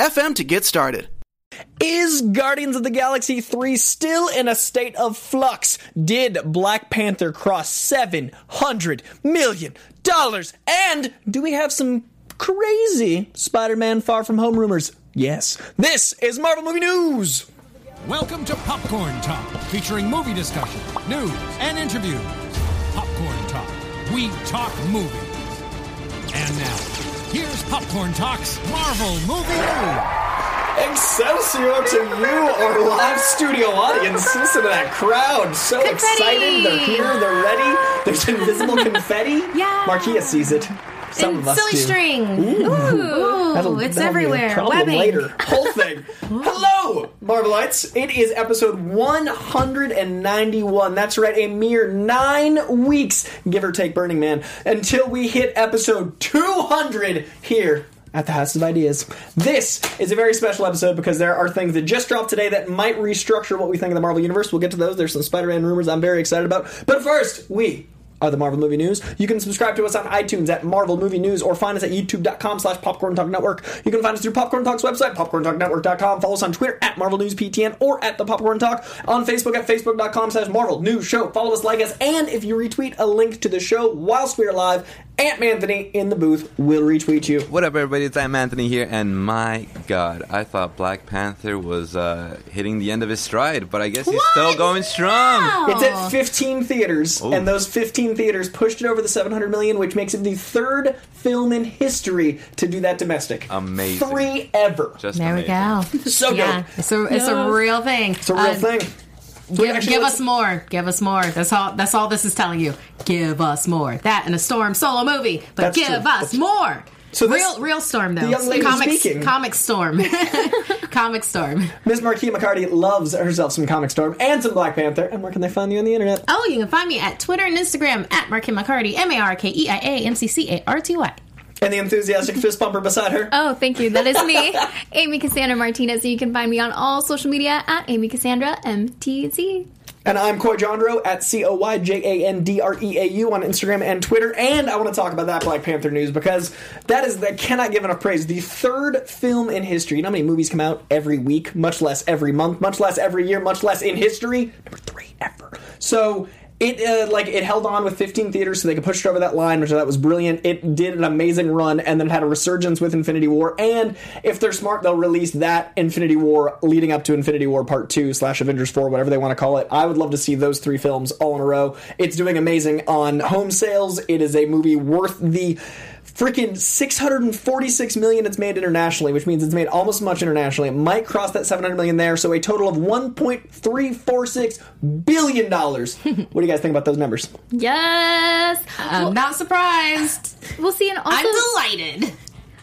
FM to get started. Is Guardians of the Galaxy 3 still in a state of flux? Did Black Panther cross $700 million? And do we have some crazy Spider Man Far From Home rumors? Yes. This is Marvel Movie News! Welcome to Popcorn Talk, featuring movie discussion, news, and interviews. Popcorn Talk. We talk movies. And now, Here's Popcorn Talks Marvel Movie News. Excelsior to you, our live studio audience. Listen to that crowd. So confetti. excited. They're here. They're ready. There's invisible confetti. Yeah. Markeia sees it. Some and silly do. string. Ooh, Ooh that'll, it's that'll everywhere. Webbing. later. Whole thing. Hello, Marvelites. It is episode 191. That's right, a mere nine weeks, give or take, Burning Man, until we hit episode 200 here at the House of Ideas. This is a very special episode because there are things that just dropped today that might restructure what we think of the Marvel Universe. We'll get to those. There's some Spider Man rumors I'm very excited about. But first, we are the Marvel Movie News. You can subscribe to us on iTunes at Marvel Movie News or find us at youtube.com slash Popcorn Talk Network. You can find us through Popcorn Talk's website, popcorntalknetwork.com. Follow us on Twitter at Marvel News PTN or at the Popcorn Talk. On Facebook at facebook.com slash Marvel News Show. Follow us, like us, and if you retweet a link to the show whilst we are live, Aunt Anthony in the booth will retweet you. What up, everybody? It's Aunt Anthony here, and my God, I thought Black Panther was uh, hitting the end of his stride, but I guess he's what? still going strong. Wow. It's at 15 theaters, Ooh. and those 15 theaters pushed it over the 700 million, which makes it the third film in history to do that domestic. Amazing. Three ever. Just there amazing. we go. so yeah, good. It's a, it's a real thing. It's a real uh, thing. Give, give us more. Give us more. That's all. That's all this is telling you. Give us more. That and a Storm solo movie, but give true. us more. So this, real, real storm though. The young lady comics, speaking. Comic storm. comic storm. Miss Markeia McCarty loves herself some comic storm and some Black Panther. And where can they find you on the internet? Oh, you can find me at Twitter and Instagram at Markeia McCarty. M A R K E I A M C C A R T Y and the enthusiastic fist bumper beside her. Oh, thank you. That is me, Amy Cassandra Martinez. So you can find me on all social media at Amy Cassandra MTZ. And I'm Coy Jandreau at C O Y J A N D R E A U on Instagram and Twitter. And I want to talk about that Black Panther news because that is that cannot give enough praise. The third film in history. You know how many movies come out every week, much less every month, much less every year, much less in history? Number three ever. So it uh, like it held on with 15 theaters so they could push it over that line which i thought was brilliant. It did an amazing run and then had a resurgence with infinity war. And if they're smart they'll release that infinity war leading up to infinity war part 2 slash avengers 4 whatever they want to call it. I would love to see those three films all in a row. It's doing amazing on home sales. It is a movie worth the freaking 646 million it's made internationally, which means it's made almost as much internationally. It might cross that 700 million there, so a total of 1.346 billion dollars. what do you guys think about those numbers? Yes, I'm well, not surprised. We'll see, and also I'm delighted.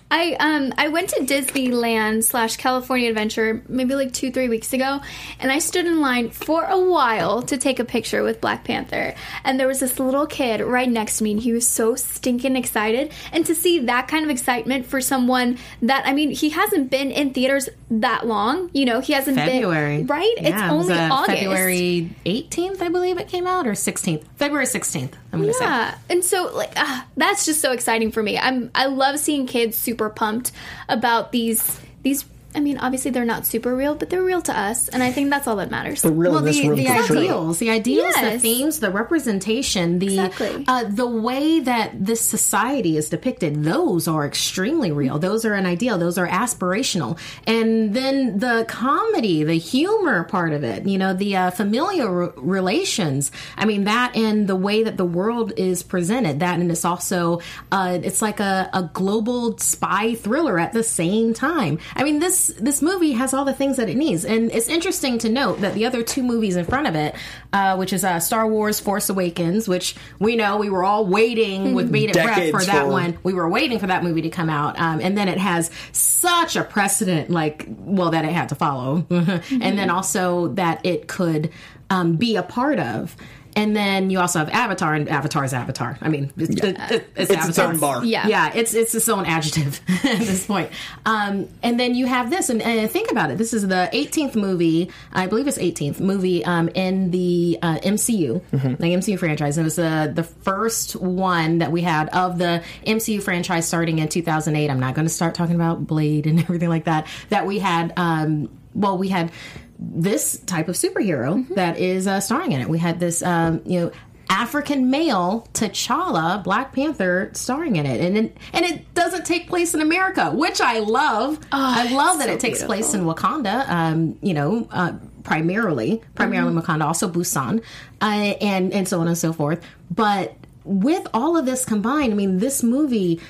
I um I went to Disneyland slash California Adventure maybe like two three weeks ago, and I stood in line for a while to take a picture with Black Panther, and there was this little kid right next to me, and he was so stinking excited, and to see that kind of excitement for someone that I mean he hasn't been in theaters that long, you know he hasn't February. been right. Yeah, it's only it August, February eighteenth, I believe it came out, or sixteenth, February sixteenth. I'm gonna yeah. say. and so like uh, that's just so exciting for me. I'm I love seeing kids super super pumped about these these I mean, obviously they're not super real, but they're real to us, and I think that's all that matters. The real well, the, the ideals, the ideals, yes. the themes, the representation, the exactly. uh, the way that this society is depicted. Those are extremely real. Those are an ideal. Those are aspirational. And then the comedy, the humor part of it. You know, the uh, familial re- relations. I mean, that and the way that the world is presented. That and it's also uh, it's like a, a global spy thriller at the same time. I mean, this this this movie has all the things that it needs, and it's interesting to note that the other two movies in front of it, uh, which is uh, Star Wars: Force Awakens, which we know we were all waiting with bated breath for that for. one. We were waiting for that movie to come out, um, and then it has such a precedent, like well, that it had to follow, and then also that it could um, be a part of. And then you also have Avatar, and Avatar's Avatar. I mean, it's, it- it's, It's its Avatar. own bar. Yeah. Yeah, it's it's its own adjective at this point. Um, and then you have this, and, and think about it. This is the 18th movie, I believe it's 18th movie um, in the uh, MCU, Mm-hmm. the MCU franchise. It was the the first one that we had of the MCU franchise starting in 2008. I'm not going to start talking about Blade and everything like that. That we had. Um, well, we had this type of superhero that is uh, starring in it. We had this, um, you know. African male T'Challa, Black Panther, starring in it, and it, and it doesn't take place in America, which I love. I love that so it takes beautiful. place in Wakanda. Um, you know, uh, primarily, primarily Wakanda, also Busan, uh, and and so on and so forth. But with all of this combined, I mean, this movie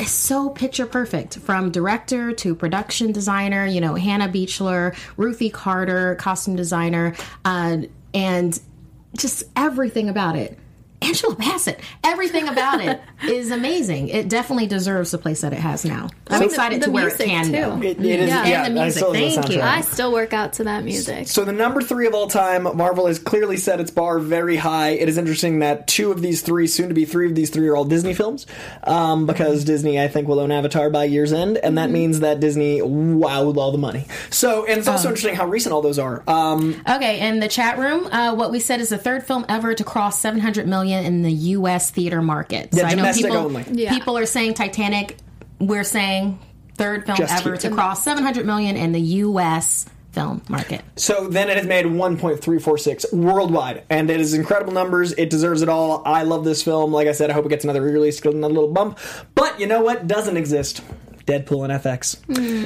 is so picture perfect from director to production designer. You know, Hannah Beachler, Ruthie Carter, costume designer, uh, and just everything about it. Angela Bassett, everything about it is amazing. It definitely deserves the place that it has now. I'm the- excited the to where it music, can too. go. It, it is, Yeah. yeah, And the music, still love the thank you. I still work out to that music. So the number three of all time, Marvel has clearly set its bar very high. It is interesting that two of these three, soon to be three of these three, are all Disney films, um, because Disney, I think, will own Avatar by year's end, and that means that Disney wowed all the money. So, and it's also interesting how recent all those are. Um, Okay, in the chat room, uh, what we said is the third film ever to cross 700 million in the U.S. theater market. Yeah, domestic people, only. Yeah. people are saying Titanic. We're saying third film Just ever here. to cross 700 million in the U.S. film market. So then it has made 1.346 worldwide, and it is incredible numbers. It deserves it all. I love this film. Like I said, I hope it gets another re-release, get another little bump. But you know what doesn't exist? Deadpool and FX.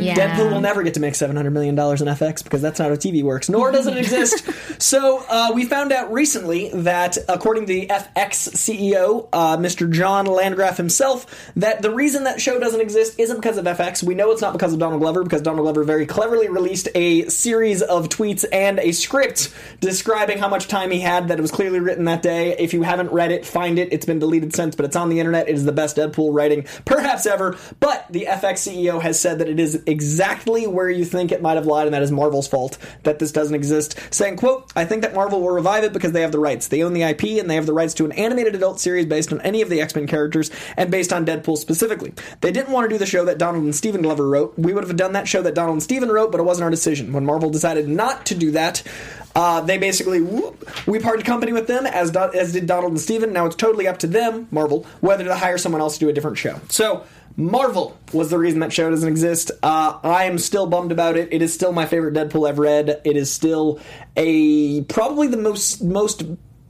Yeah. Deadpool will never get to make seven hundred million dollars in FX because that's not how TV works, nor does it exist. so uh, we found out recently that, according to the FX CEO, uh, Mr. John Landgraf himself, that the reason that show doesn't exist isn't because of FX. We know it's not because of Donald Glover, because Donald Glover very cleverly released a series of tweets and a script describing how much time he had. That it was clearly written that day. If you haven't read it, find it. It's been deleted since, but it's on the internet. It is the best Deadpool writing perhaps ever. But the FX CEO has said that it is exactly where you think it might have lied, and that is Marvel's fault that this doesn't exist. Saying, "quote I think that Marvel will revive it because they have the rights. They own the IP, and they have the rights to an animated adult series based on any of the X Men characters and based on Deadpool specifically. They didn't want to do the show that Donald and Stephen Glover wrote. We would have done that show that Donald and Stephen wrote, but it wasn't our decision. When Marvel decided not to do that." Uh, they basically whoop, we parted company with them as Do- as did Donald and Stephen. Now it's totally up to them, Marvel, whether to hire someone else to do a different show. So Marvel was the reason that show doesn't exist. Uh, I am still bummed about it. It is still my favorite Deadpool I've read. It is still a probably the most most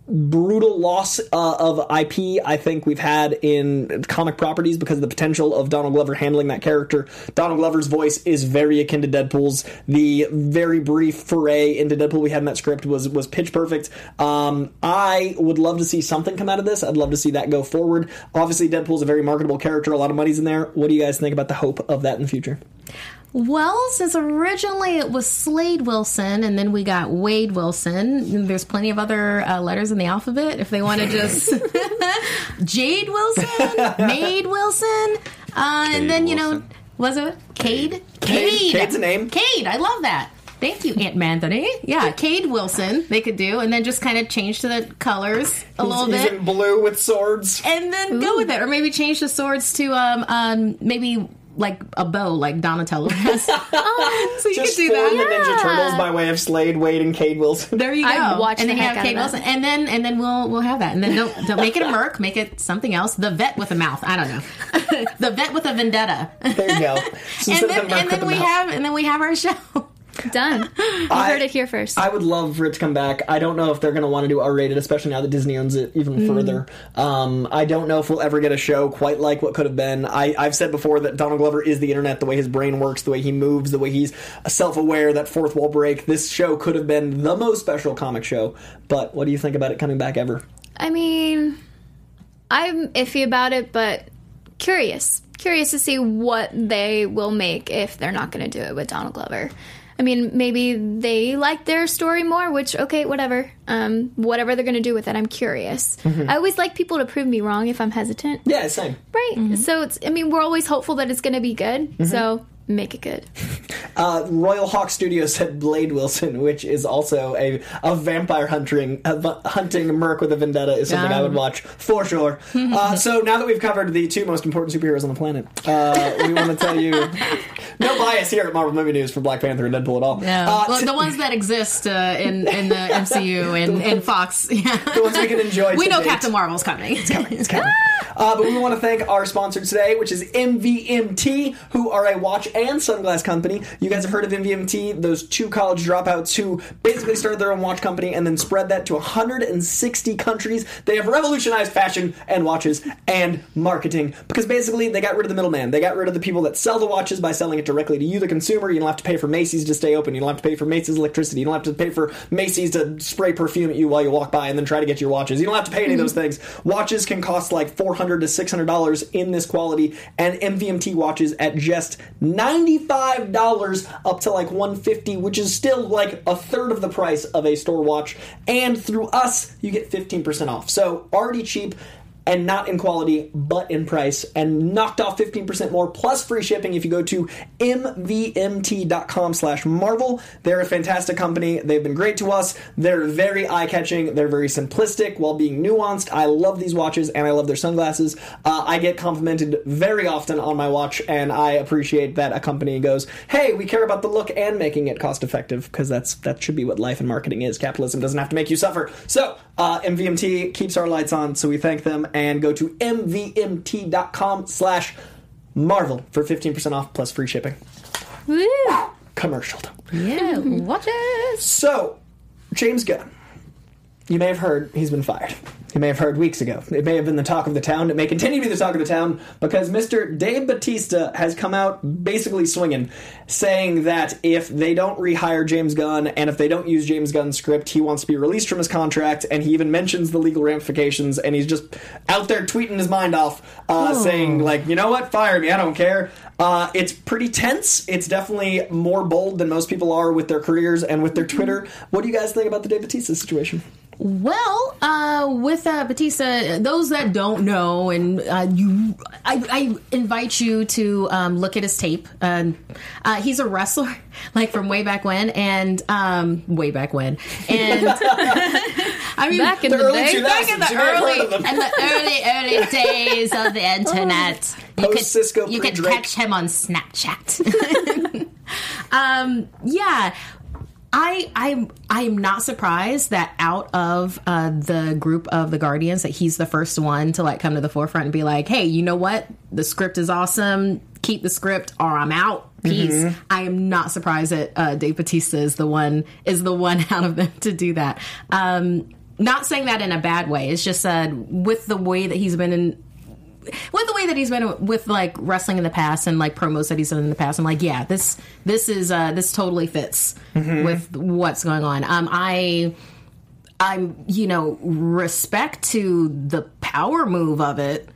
brutal loss uh, of IP I think we've had in comic properties because of the potential of Donald Glover handling that character. Donald Glover's voice is very akin to Deadpool's. The very brief foray into Deadpool we had in that script was was pitch perfect. Um, I would love to see something come out of this. I'd love to see that go forward. Obviously, Deadpool's a very marketable character. A lot of money's in there. What do you guys think about the hope of that in the future? Well, since originally it was Slade Wilson and then we got Wade Wilson, there's plenty of other uh, letters in the alphabet if they want to just. Jade Wilson, Maid Wilson, uh, and then, you know, was it Cade? Cade. Cade's a name. Cade, I love that. Thank you, Aunt Anthony. Yeah, Cade Wilson, they could do, and then just kind of change to the colors a little He's bit in blue with swords. and then go with it, or maybe change the swords to um um maybe like a bow, like Donatello has. oh, so you Just could do form that. the Ninja Turtles by way of Slade, Wade, and Cade Wilson. There you go. I'd watch and then the you heck have out Kate of Wilson, that. and then and then we'll we'll have that, and then don't don't make it a merc, make it something else. The vet with a mouth. I don't know. the vet with a vendetta. There you go. So and then the and then the we mouth. have and then we have our show. Done. You I- heard it here first. I would love for it to come back. I don't know if they're going to want to do R rated, especially now that Disney owns it even Mm. further. Um, I don't know if we'll ever get a show quite like what could have been. I, I've said before that Donald Glover is the internet, the way his brain works, the way he moves, the way he's self aware, that fourth wall break. This show could have been the most special comic show. But what do you think about it coming back ever? I mean, I'm iffy about it, but curious, curious to see what they will make if they're not going to do it with Donald Glover. I mean, maybe they like their story more, which okay, whatever. Um, whatever they're going to do with it, I'm curious. Mm-hmm. I always like people to prove me wrong if I'm hesitant. Yeah, same. Right. Mm-hmm. So it's. I mean, we're always hopeful that it's going to be good. Mm-hmm. So make it good. Uh, Royal Hawk Studios said Blade Wilson, which is also a, a vampire hunting a hunting merc with a vendetta, is something I would watch for sure. uh, so now that we've covered the two most important superheroes on the planet, uh, we want to tell you no bias here at Marvel Movie News for Black Panther and Deadpool at all. Yeah. Uh, well, the ones that exist uh, in in the MCU and, and Fox. Yeah. the ones we can enjoy. We know date. Captain Marvel's coming. It's coming. Uh, but we want to thank our sponsor today, which is MVMT, who are a watch and sunglass company. You guys have heard of MVMT, those two college dropouts who basically started their own watch company and then spread that to 160 countries. They have revolutionized fashion and watches and marketing because basically they got rid of the middleman. They got rid of the people that sell the watches by selling it directly to you, the consumer. You don't have to pay for Macy's to stay open. You don't have to pay for Macy's electricity. You don't have to pay for Macy's to spray perfume at you while you walk by and then try to get your watches. You don't have to pay any of those mm-hmm. things. Watches can cost like 400 to 600 dollars in this quality, and MVMT watches at just 95 dollars up to like 150, which is still like a third of the price of a store watch. And through us, you get 15% off. So already cheap and not in quality but in price and knocked off 15% more plus free shipping if you go to mvmt.com slash marvel. They're a fantastic company. They've been great to us. They're very eye-catching. They're very simplistic while being nuanced. I love these watches and i love their sunglasses. Uh, i get complimented very often on my watch and i appreciate that a company goes hey we care about the look and making it cost effective because that's that should be what life and marketing is. Capitalism doesn't have to make you suffer. So uh, mvmt keeps our lights on so we thank them and go to mvmt.com slash marvel for 15% off plus free shipping Woo! commercial yeah. Watch it. so james gunn you may have heard he's been fired. You may have heard weeks ago. It may have been the talk of the town. It may continue to be the talk of the town because mr dave bautista has come out basically swinging saying that if they don't rehire james gunn and if they don't use james gunn's script he wants to be released from his contract and he even mentions the legal ramifications and he's just out there tweeting his mind off uh, saying like you know what? Fire me. I don't care. Uh, it's pretty tense. It's definitely more bold than most people are with their careers and with their twitter. What do you guys think about the dave bautista situation Well, uh, with uh, Batista, those that don't know, and uh, you, I, I invite you to um, look at his tape. Um, uh, he's a wrestler, like from way back when, and um, way back when, and I mean, Back in The the, early day, back in the You may have heard early and the early early days of the internet. You could Cisco, you could catch him on Snapchat. um, yeah. I I'm I'm not surprised that out of uh, the group of the Guardians that he's the first one to like come to the forefront and be like, hey, you know what? The script is awesome. Keep the script, or I'm out. Peace. I am not surprised that uh, Dave Bautista is the one is the one out of them to do that. Um, not saying that in a bad way. It's just uh, with the way that he's been in with the way that he's been with like wrestling in the past and like promos that he's done in the past, I'm like, yeah, this this is uh this totally fits with what's going on. Um, I I'm you know respect to the power move of it.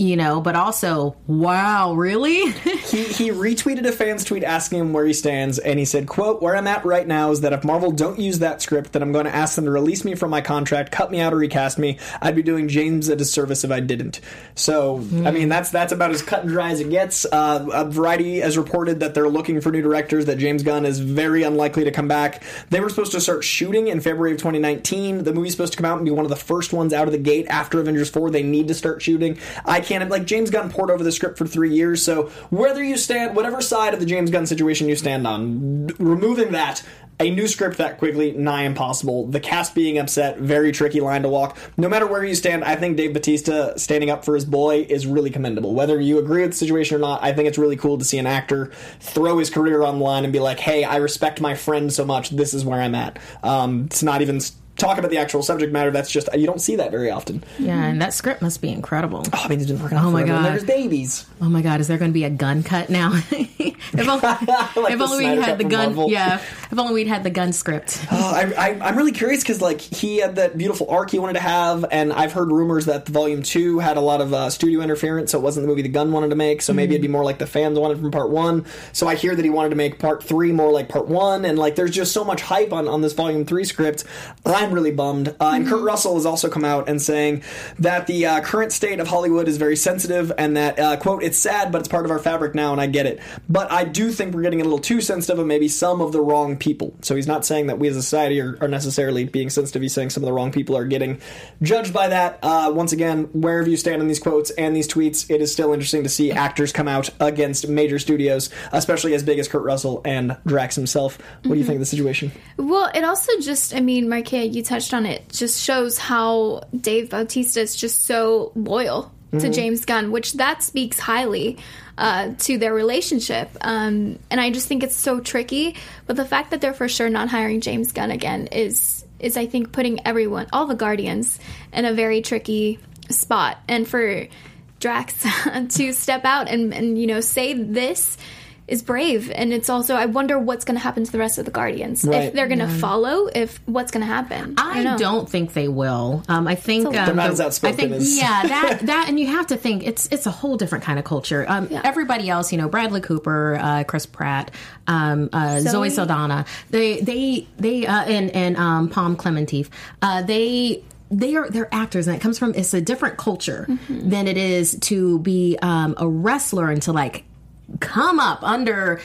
You know, but also, wow, really? he, he retweeted a fan's tweet asking him where he stands, and he said, "quote Where I'm at right now is that if Marvel don't use that script, then I'm going to ask them to release me from my contract, cut me out, or recast me. I'd be doing James a disservice if I didn't." So, I mean, that's that's about as cut and dry as it gets. Uh, a Variety has reported that they're looking for new directors. That James Gunn is very unlikely to come back. They were supposed to start shooting in February of 2019. The movie's supposed to come out and be one of the first ones out of the gate after Avengers 4. They need to start shooting. I can't like James Gunn poured over the script for three years. So whether you stand, whatever side of the James Gunn situation you stand on, removing that. A new script that quickly, nigh impossible. The cast being upset, very tricky line to walk. No matter where you stand, I think Dave Bautista standing up for his boy is really commendable. Whether you agree with the situation or not, I think it's really cool to see an actor throw his career on the line and be like, "Hey, I respect my friend so much. This is where I'm at." Um, it's not even talk about the actual subject matter. That's just you don't see that very often. Yeah, and that script must be incredible. Oh, I mean, he's been working on Oh my God. There's babies. Oh my God, is there going to be a Gunn cut now? if only, Like if only we had the Gunn. Marvel. Yeah, if only we'd had the Gunn script. Oh, I, I, I'm really curious because like he had that beautiful arc he wanted to have, and I've heard rumors that the volume two had a lot of uh, studio interference, so it wasn't the movie the Gunn wanted to make. So maybe it'd be more like the fans wanted from part one. So I hear that he wanted to make part three more like part one, and like there's just so much hype on on this volume three script. I'm really bummed. Uh, and Kurt Russell has also come out and saying that the uh, current state of Hollywood is very sensitive, and that uh, quote it's sad, but it's part of our fabric now, and I get it. But I do think we're getting a little too sensitive of maybe some of the wrong people. So he's not saying that we as a society are, are necessarily being sensitive. He's saying some of the wrong people are getting judged by that. Uh, once again, wherever you stand on these quotes and these tweets, it is still interesting to see actors come out against major studios, especially as big as Kurt Russell and Drax himself. What do you think of the situation? Well, it also just, I mean, Markeia, you touched on it, just shows how Dave Bautista is just so loyal to James Gunn, which that speaks highly uh, to their relationship. Um, and I just think it's so tricky. But the fact that they're for sure not hiring James Gunn again is, is I think, putting everyone, all the Guardians, in a very tricky spot. And for Drax to step out and, and you know say this is brave and it's also I wonder what's going to happen to the rest of the Guardians Right. if they're going to follow if what's going to happen I know. don't think they will. Um, I think um, They're not the- as outspoken I think as- yeah, that that, and you have to think it's it's a whole different kind of culture. Um, Yeah. Everybody else, you know, Bradley Cooper, uh, Chris Pratt, um, uh, Zoe. Zoe. Saldana, they they they uh, and and um, Pom Klementieff, uh, they. They are they're actors, and it comes from it's a different culture Mm-hmm. than it is to be um, a wrestler and to like come up under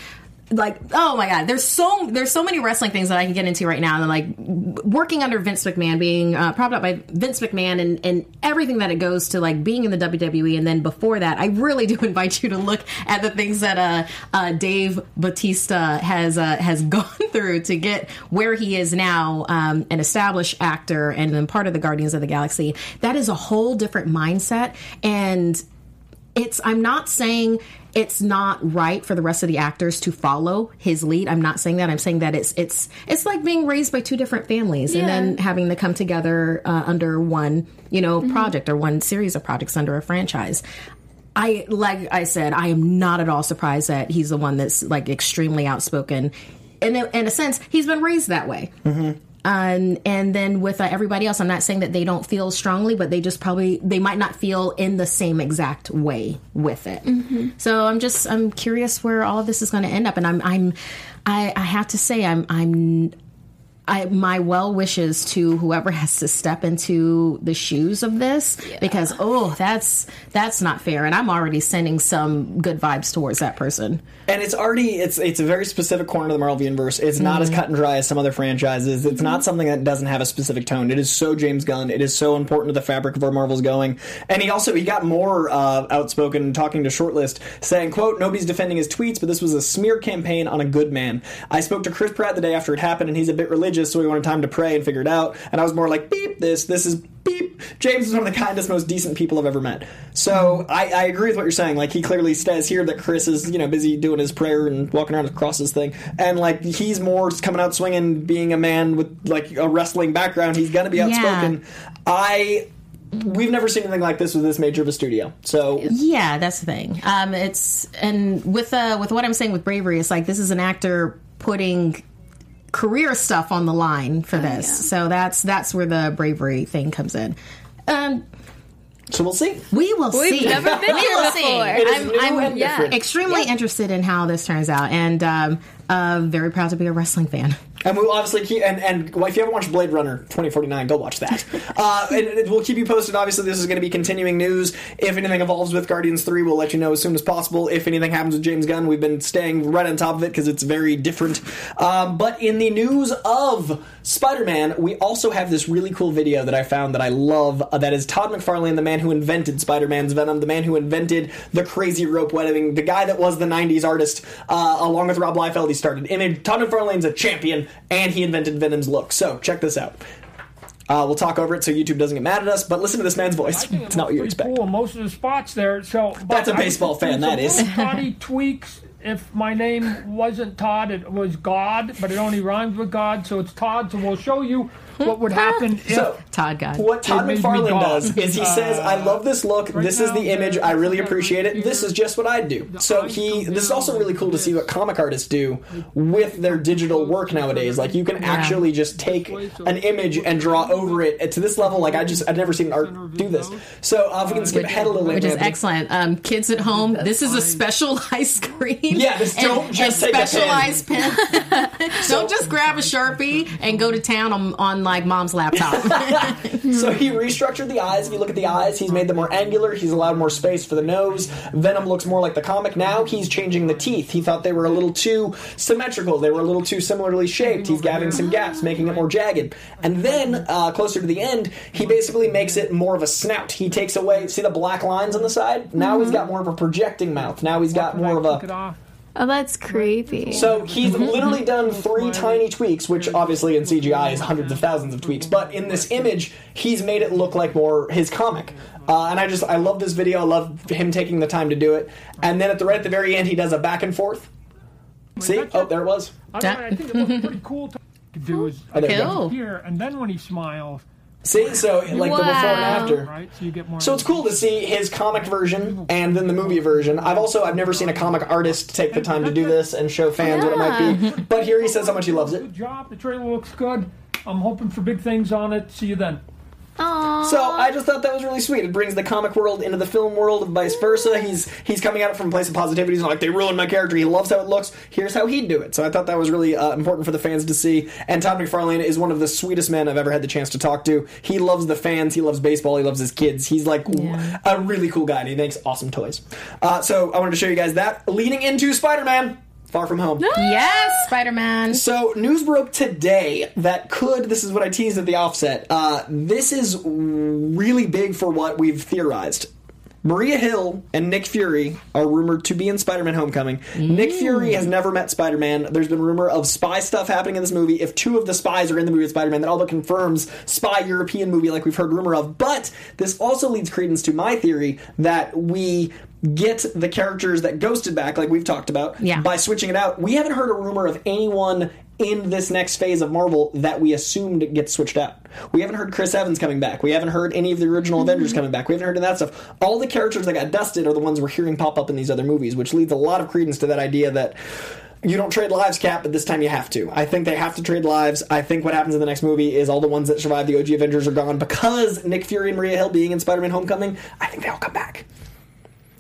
like oh my god there's so there's so many wrestling things that i can get into right now. And like working under vince mcmahon being uh, propped up by vince mcmahon and, and everything that it goes to like being in the wwe and then before that i really do invite you to look at the things that uh, uh, dave bautista has uh, has gone through to get where he is now um, an established actor and then part of the guardians of the galaxy. That is a whole different mindset. And it's i'm not saying it's not right for the rest of the actors to follow his lead i'm not saying that i'm saying that it's it's it's like being raised by two different families and then having to come together uh, under one you know project or one series of projects under a franchise I like I said, I am not at all surprised that he's the one that's like extremely outspoken. In a, in a sense, he's been raised that way. Mm-hmm. Um, and then with uh, everybody else, I'm not saying that they don't feel strongly, but they just probably they might not feel in the same exact way with it. So I'm just I'm curious where all of this is going to end up, and I'm I'm I, I have to say I'm I'm I, my well wishes to whoever has to step into the shoes of this because oh that's that's not fair and I'm already sending some good vibes towards that person. And it's already it's it's a very specific corner of the Marvel universe. It's not as cut and dry as some other franchises. It's not something that doesn't have a specific tone. It is so James Gunn. It is so important to the fabric of where Marvel's going. And he also he got more uh, outspoken talking to Shortlist, saying, "quote Nobody's defending his tweets, but this was a smear campaign on a good man. I spoke to Chris Pratt the day after it happened, and he's a bit religious, so he wanted time to pray and figure it out. And I was more like, beep this. This is beep. James is one of the kindest, most decent people I've ever met. So I, I agree with what you're saying. Like he clearly says here that Chris is you know busy doing his prayer and walking around with crosses thing, and like he's more coming out swinging, being a man with like a wrestling background. He's gonna be outspoken. I. We've never seen anything like this with this major of a studio. So Yeah, that's the thing. Um, it's and with uh, with what I'm saying with bravery, it's like this is an actor putting career stuff on the line for this. So that's that's where the bravery thing comes in. Um, so we'll see. we will We've see. never been we here will before. see. It is I'm, new I'm and different. extremely interested in how this turns out, and um, uh, very proud to be a wrestling fan. And we'll obviously keep and and if you haven't watched Blade Runner 2049, go watch that. uh, and, we'll keep you posted. Obviously, this is going to be continuing news. If anything evolves with Guardians 3, we'll let you know as soon as possible. If anything happens with James Gunn, we've been staying right on top of it because it's very different. Um, but in the news of Spider-Man, we also have this really cool video that I found that I love. Uh, that is Todd McFarlane, the man who invented Spider-Man's Venom, the man who invented the crazy rope wedding, the guy that was the '90s artist, uh, along with Rob Liefeld. He started. I mean, Todd McFarlane's a champion, and he invented Venom's look. So check this out. Uh, we'll talk over it so YouTube doesn't get mad at us, but listen to this man's voice. It It's not what you expect. Cool, most of the spots there. So That's a baseball fan, That is. Toddy tweaks. If my name wasn't Todd, it was God, but it only rhymes with God, so it's Todd. So we'll show you what would happen if So- Todd God. What Todd It made me McFarlane does is he says, "I love this look. this is the image. I really appreciate it. This is just what I'd do." So he. This is also really cool to see what comic artists do with their digital work nowadays. Like you can actually just take an image and draw over it to this level. Like I just I've never seen art do this. So uh, if we can skip ahead a little bit, which is excellent. Um, kids at home, this is a specialized screen. Yeah, this don't just take a pen. specialized pen. don't just grab a sharpie and go to town on, on like mom's laptop. So he restructured the eyes. If you look at the eyes, he's made them more angular. He's allowed more space for the nose. Venom looks more like the comic. Now he's changing the teeth. He thought they were a little too symmetrical. They were a little too similarly shaped. He's adding some gaps, making it more jagged. And then, uh, closer to the end, he basically makes it more of a snout. He takes away, see the black lines on the side? Now he's got more of a projecting mouth. Now he's got more of Took it a. off. Oh, that's creepy. So he's literally done three tiny tweaks, which obviously in CGI is hundreds of thousands of tweaks. But in this image, he's made it look like more his comic. Uh, and I just I love this video. I love him taking the time to do it. And then at the right at the very end, he does a back and forth. See? Oh, there it was. I, don't I think it looks pretty cool. To do is Oh, there. Cool. here, and then when he smiles, See? So like the before and after. right? So you get more. So it's cool to see his comic version and then the movie version. I've also I've never seen a comic artist take the time to do this and show fans what it might be. But here he says how much he loves it. Good job. The trailer looks good. I'm hoping for big things on it. See you then. Aww. So I just thought that was really sweet. It brings the comic world into the film world and vice versa. He's he's coming at it from a place of positivity. He's not like they ruined my character. He loves how it looks. Here's how he'd do it. So I thought that was really uh, important for the fans to see. And Todd McFarlane is one of the sweetest men I've ever had the chance to talk to. He loves the fans. He loves baseball. He loves his kids. He's like Yeah. a really cool guy. And he makes awesome toys. Uh, so I wanted to show you guys that leading into Spider-Man. Far from home. yes, Spider Man. So news broke today that could. This is what I teased at the offset. Uh, this is really big for what we've theorized. Maria Hill and Nick Fury are rumored to be in Spider-Man: Homecoming. Nick mm. Fury has never met Spider-Man. There's been rumor of spy stuff happening in this movie. If two of the spies are in the movie with Spider-Man, that all but confirms spy European movie like we've heard rumor of. But this also leads credence to my theory that we get the characters that ghosted back, like we've talked about, Yeah. by switching it out. We haven't heard a rumor of anyone in this next phase of Marvel that we assumed gets switched out. We haven't heard Chris Evans coming back. We haven't heard any of the original Avengers coming back. We haven't heard of that stuff. All the characters that got dusted are the ones we're hearing pop up in these other movies, which leads a lot of credence to that idea that you don't trade lives, Cap, but this time you have to. I think they have to trade lives. I think what happens in the next movie is all the ones that survive the OG Avengers are gone because Nick Fury and Maria Hill being in Spider-Man: Homecoming. I think they all come back.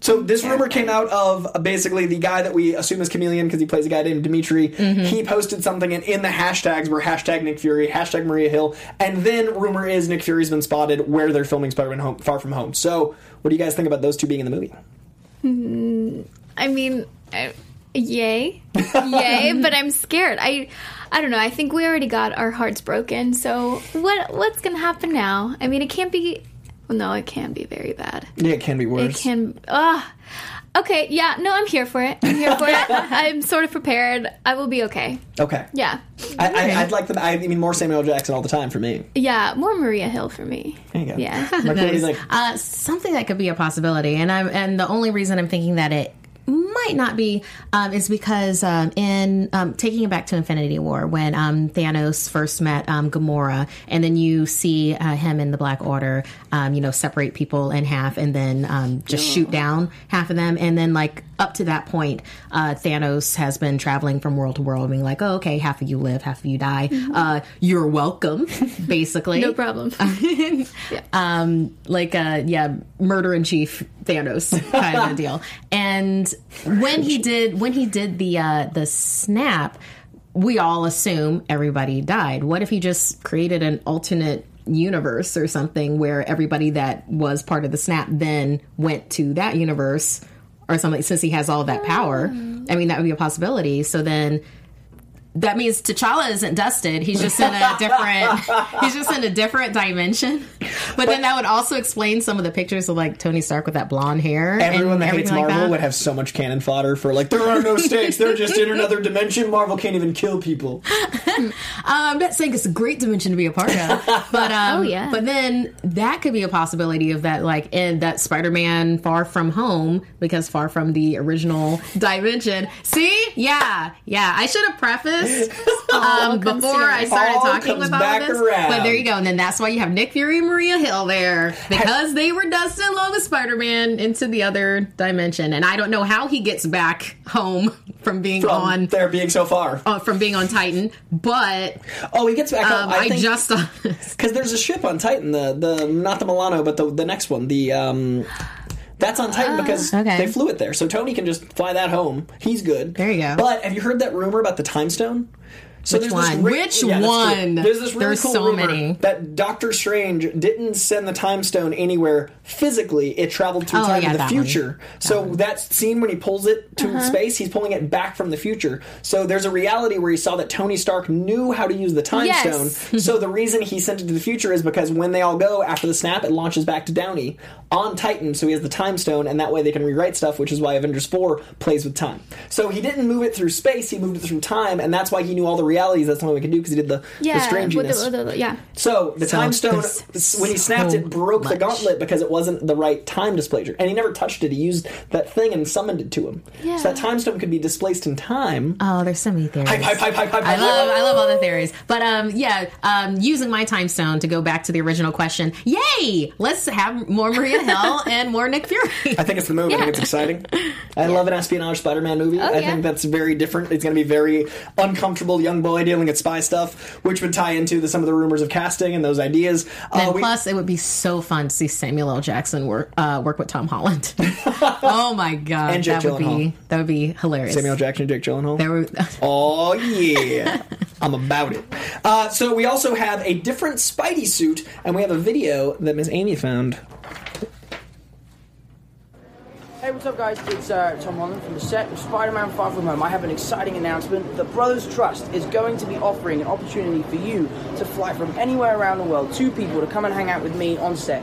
So this rumor came out of uh, basically the guy that we assume is Chameleon because he plays a guy named Dimitri. He posted something and in the hashtags were hashtag Nick Fury, hashtag Maria Hill, and then rumor is Nick Fury's been spotted where they're filming Spider-Man home, Far From Home. So what do you guys think about those two being in the movie? I mean, I, yay, yay! but I'm scared. I, I don't know. I think we already got our hearts broken. So what? What's gonna happen now? I mean, it can't be. Well, no, it can be very bad. Yeah, it can be worse. It can. Ah. okay. Yeah. No, I'm here for it. I'm here for it. I'm sort of prepared. I will be okay. Okay. Yeah. I, I, I'd like the. I mean, more Samuel Jackson all the time for me. Yeah. More Maria Hill for me. There you go. Yeah. Mark, what do you think? Uh, something that could be a possibility, and I'm and the only reason I'm thinking that it might not be um, is because um, in um, taking it back to Infinity War when um, Thanos first met um, Gamora, and then you see uh, him in the Black Order, um, you know, separate people in half and then um, just shoot down half of them, and then like up to that point, uh, Thanos has been traveling from world to world, being like, "Oh, okay, half of you live, half of you die. Uh, you're welcome," basically. No problem. um, like uh, yeah, murder in chief Thanos kind of deal. And when he did when he did the uh, the snap, we all assume everybody died. What if he just created an alternate universe or something where everybody that was part of the snap then went to that universe or something since he has all that power. I mean that would be a possibility. So then that means T'Challa isn't dusted. He's just in a different. he's just in a different dimension. But, then that would also explain some of the pictures of like Tony Stark with that blonde hair. Everyone and that hates everything like Marvel that. would have so much cannon fodder for like there are no stakes. They're just in another dimension. Marvel can't even kill people. Um, I'm not saying it's a great dimension to be a part of, but um, Oh, yeah. But then that could be a possibility of that, like in that Spider-Man Far From Home, because Far From the original dimension. See, yeah, yeah. I should have prefaced this um, before I started All talking about this. around. But there you go. And then that's why you have Nick Fury and Maria Hill there because they were dusting along with Spider Man into the other dimension. And I don't know how he gets back home from being From on. there being so far. Uh, from being on Titan, but Oh, he gets back. um, up. I, think, just because there's a ship on Titan. The the not the Milano, but the the next one. The um. That's on Titan because Ah, okay. they flew it there, so Tony can just fly that home. He's good. There you go. But have you heard that rumor about the time stone? So Which there's this one? re- Which true. one? There's this really There's cool so rumor many. that Doctor Strange didn't send the time stone anywhere physically. It traveled through Oh, time yeah, in the that one. future. So that scene when he pulls it to uh-huh. space, he's pulling it back from the future. So there's a reality where he saw that Tony Stark knew how to use the time Yes. stone. so the reason he sent it to the future is because when they all go after the snap, it launches back to Downey on Titan. So he has the time stone, and that way they can rewrite stuff, which is why Avengers 4 plays with time. So he didn't move it through space, he moved it through time, and that's why he knew all the realities. That's the only we can do because he did the, the Yeah, with strangeness. the, with the- yeah. So the So time stone, when he snapped so it, broke the gauntlet because it wasn't the right time displacer, and he never touched it. He used that thing and summoned it to him. Yeah. So that time stone could be displaced in time. oh, there's so many theories. Hype, hype, hype, hype, hype, I love. I love all the theories. But um yeah, um using my time stone to go back to the original question. Yay! Let's have more Maria Hill and more Nick Fury. I think it's the movie. I think it's exciting. I love an espionage Spider-Man movie. I Oh, yeah. think that's very different. It's going to be very uncomfortable young boy dealing with spy stuff, which would tie into the, some of the rumors of casting and those ideas. Uh, and we- plus, it would be so fun to see Samuel L. Jackson work uh, work with Tom Holland. oh my god, And Jake that would be that would be hilarious. Samuel Jackson Jake Gyllenhaal. There were, Oh yeah, I'm about it. Uh, so we also have a different Spidey suit, and we have a video that Miss Amy found. Hey, what's up, guys? It's uh, Tom Holland from the set of Spider-Man Far From Home. I have an exciting announcement. The Brothers Trust is going to be offering an opportunity for you to fly from anywhere around the world, two people to come and hang out with me on set.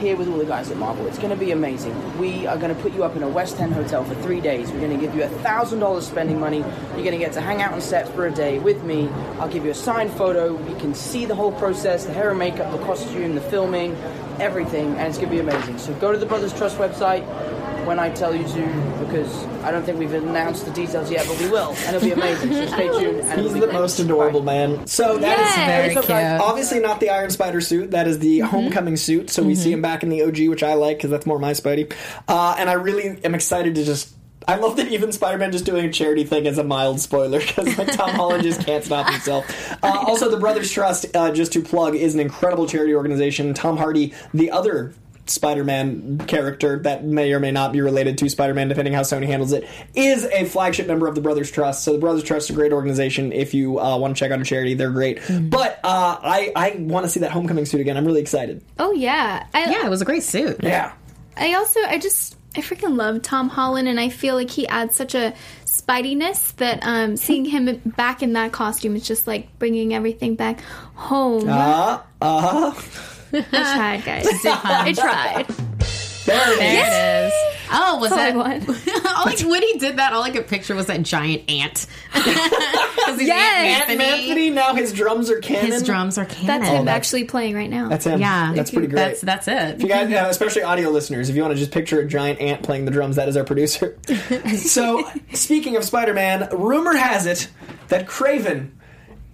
Here with all the guys at Marvel. It's going to be amazing. We are going to put you up in a West End hotel for three days. We're going to give you a thousand dollars spending money. You're going to get to hang out on set for a day with me. I'll give you a signed photo. You can see the whole process: the hair and makeup, the costume, the filming, everything, and it's going to be amazing. So go to the Brothers Trust website when I tell you to, because I don't think we've announced the details yet, but we will, and it'll be amazing. So stay tuned. And He's the great. most adorable Bye. man. So that is Yes. Very so, cute. Obviously not the Iron Spider suit. That is the Homecoming suit. So we see him back in the OG, which I like because that's more my Spidey. Uh, and I really am excited to just. I love that even Spider-Man just doing a charity thing is a mild spoiler because like, Tom Holland just can't stop himself. Uh, also, the Brothers Trust, uh, just to plug, is an incredible charity organization. Tom Hardy, the other Spider-Man character that may or may not be related to Spider-Man, depending how Sony handles it, is a flagship member of the Brothers Trust. So the Brothers Trust is a great organization. If you uh, want to check out a charity, they're great. But uh, I I want to see that Homecoming suit again. I'm really excited. Oh yeah. I, yeah, it was a great suit. Yeah. I also I just I freaking love Tom Holland and I feel like he adds such a spidiness that um seeing him back in that costume is just like bringing everything back home. Uh, uh, I tried, guys. I tried. there it is. There it is. Oh, was That's that? all I want. all I, when he did that, all I could picture was that giant ant. he's Yes! Aunt And Anthony, now his drums are canon. His drums are canon. That's him that's- actually playing right now. That's him. Yeah, That's pretty great. That's that's it. You guys, uh, especially audio listeners, if you want to just picture a giant ant playing the drums, that is our producer. so, speaking of Spider Man, rumor has it that Kraven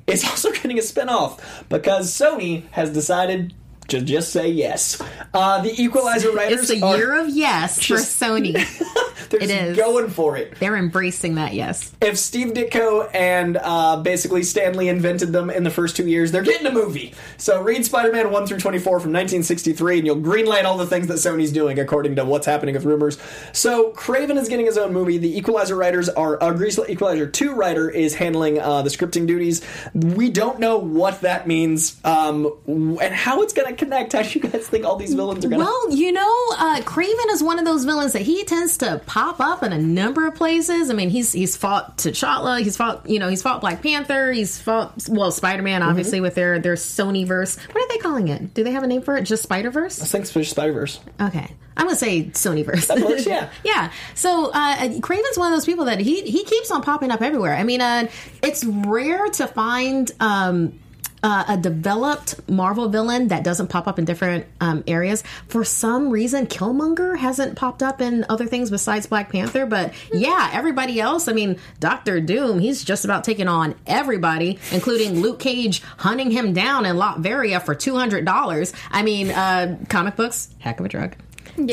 is also getting a spin off because Sony has decided to just say yes. Uh, the Equalizer writers It's the are year of yes for Sony. they're it just is. going for it. They're embracing that yes. If Steve Ditko and uh, basically Stan Lee invented them in the first two years, they're getting a movie. So read Spider Man 1 through 24 from 1963, and you'll greenlight all the things that Sony's doing according to what's happening with rumors. So Kraven is getting his own movie. The Equalizer writers are, uh, Grease Equalizer 2 writer is handling uh, the scripting duties. We don't know what that means um, and how it's going to connect. How do you guys think all these villains are going to. Well, you know, uh, Kraven is one of those villains that he tends to pop up in a number of places. I mean, he's he's fought T'Challa, he's fought you know he's fought Black Panther, he's fought well Spider Man Mm-hmm. obviously with their their Sony verse. What are they calling it? Do they have a name for it? Just Spider Verse? I think it's just Spider Verse. Okay, I'm gonna say Sony verse. That yeah. yeah. So uh, Kraven's one of those people that he he keeps on popping up everywhere. I mean, uh, it's rare to find. Um, uh, a developed Marvel villain that doesn't pop up in different um, areas. For some reason, Killmonger hasn't popped up in other things besides Black Panther. But yeah, everybody else. I mean, Doctor Doom. He's just about taking on everybody, including Luke Cage hunting him down in Latveria for two hundred dollars. I mean, uh, comic books, heck of a drug.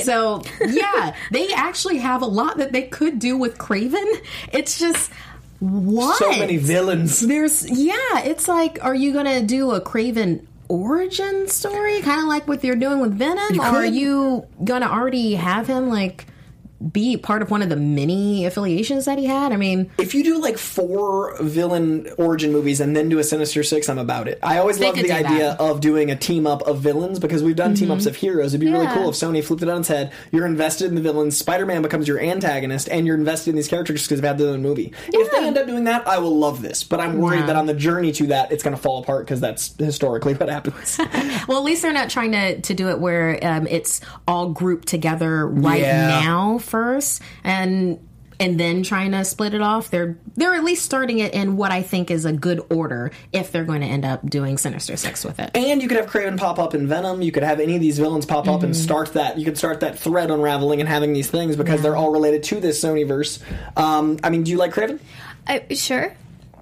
So yeah, they actually have a lot that they could do with Kraven. It's just what So many villains. there's yeah, it's like, are you gonna do a Kraven origin story, kind of like what you're doing with Venom, or are you gonna already have him like be part of one of the many affiliations that he had? I mean, If you do like four villain origin movies and then do a Sinister Six, I'm about it. I always love the idea that. Mm-hmm. of doing a team up of villains because we've done team ups of heroes. It'd be really cool if Sony flipped it on its head. You're invested in the villains. Spider Man becomes your antagonist, and you're invested in these characters because they've had their own movie. If they end up doing that, I will love this. But I'm worried Yeah. that on the journey to that, it's going to fall apart because that's historically what happens. well, at least they're not trying to, to do it where um, it's all grouped together right Yeah. now first, and and then trying to split it off. They're they're at least starting it in what I think is a good order if they're going to end up doing Sinister Six with it. And you could have Kraven pop up in Venom. You could have any of these villains pop up Mm-hmm. and start that. You could start that thread unraveling and having these things because they're all related to this Sonyverse. Um, I mean, do you like Kraven? I, sure.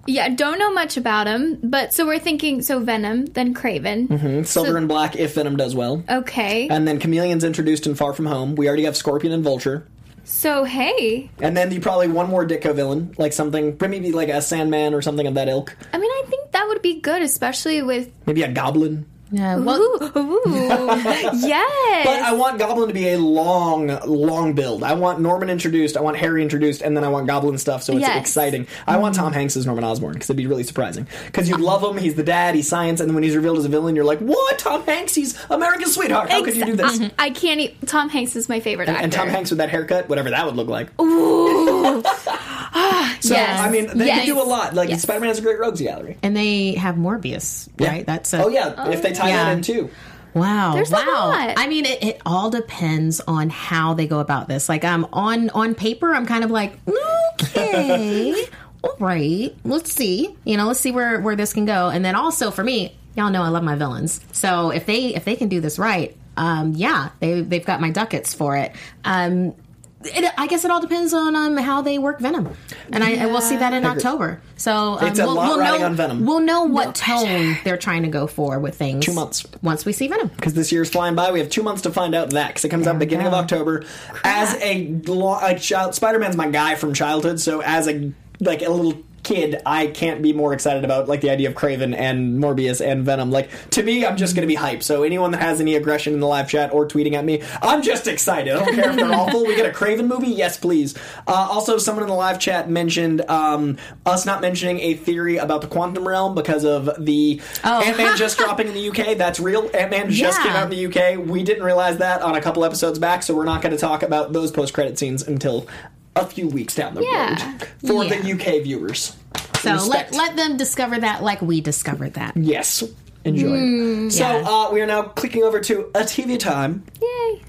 Yeah, don't know much about him, but so we're thinking so Venom, then Kraven. Mm-hmm. Silver and Black if Venom does well. Okay. And then Chameleon's introduced in Far From Home. We already have Scorpion and Vulture. So hey, And then you probably one more Ditko villain, like something, maybe like a Sandman or something of that ilk. I mean, I think that would be good, especially with Maybe a Goblin. Yeah, well, ooh, ooh, yes. But I want Goblin to be a long, long build. I want Norman introduced, I want Harry introduced, and then I want Goblin stuff, so it's Yes. exciting. I want Tom mm-hmm. Hanks as Norman Osborn because it'd be really surprising. Because you love him, he's the dad, he's science, and then when he's revealed as a villain, you're like, what? Tom Hanks? He's America's sweetheart. How could you do this? Mm-hmm. I can't. E- Tom Hanks is my favorite actor. And Tom Hanks with that haircut, whatever that would look like. so Yes. I mean, they Yes. can do a lot. Like Yes. Spider-Man has a great rogues gallery. and they have Morbius, right? That's a, oh yeah, if they tie Yeah. that in too. Wow. There's a wow. lot. I mean, it, it all depends on how they go about this. Like, um, on on paper, I'm kind of like, okay, all right, let's see. You know, let's see where where this can go. And then also for me, y'all know I love my villains. So if they if they can do this right, um, yeah, they they've got my ducats for it. Um. It, I guess it all depends on um, how they work Venom, and I, I will see that in October. So um, It's a we'll, lot we'll know on Venom. we'll know what tone they're trying to go for with things. Two months. once we see Venom. because this year's flying by. We have two months to find out that because it comes out beginning go. of October. As a, lo- a child, Spider-Man's my guy from childhood, so as a like a little kid, I can't be more excited about like the idea of Kraven and Morbius and Venom. Like to me, I'm just going to be hyped. So anyone that has any aggression in the live chat or tweeting at me, I'm just excited. I don't care if they're awful. We get a Kraven movie, yes, please. Uh, also, someone in the live chat mentioned um, us not mentioning a theory about the quantum realm because of the Oh. Ant Man just dropping in the UK. That's real. Ant Man just Yeah. came out in the UK. We didn't realize that on a couple episodes back, so we're not going to talk about those post credit scenes until a few weeks down the Yeah. road for Yeah. the UK viewers. So let, Respect. let them discover that like we discovered that. Yes. Enjoy. so yeah. uh, we are now clicking over to a TV time. Yay.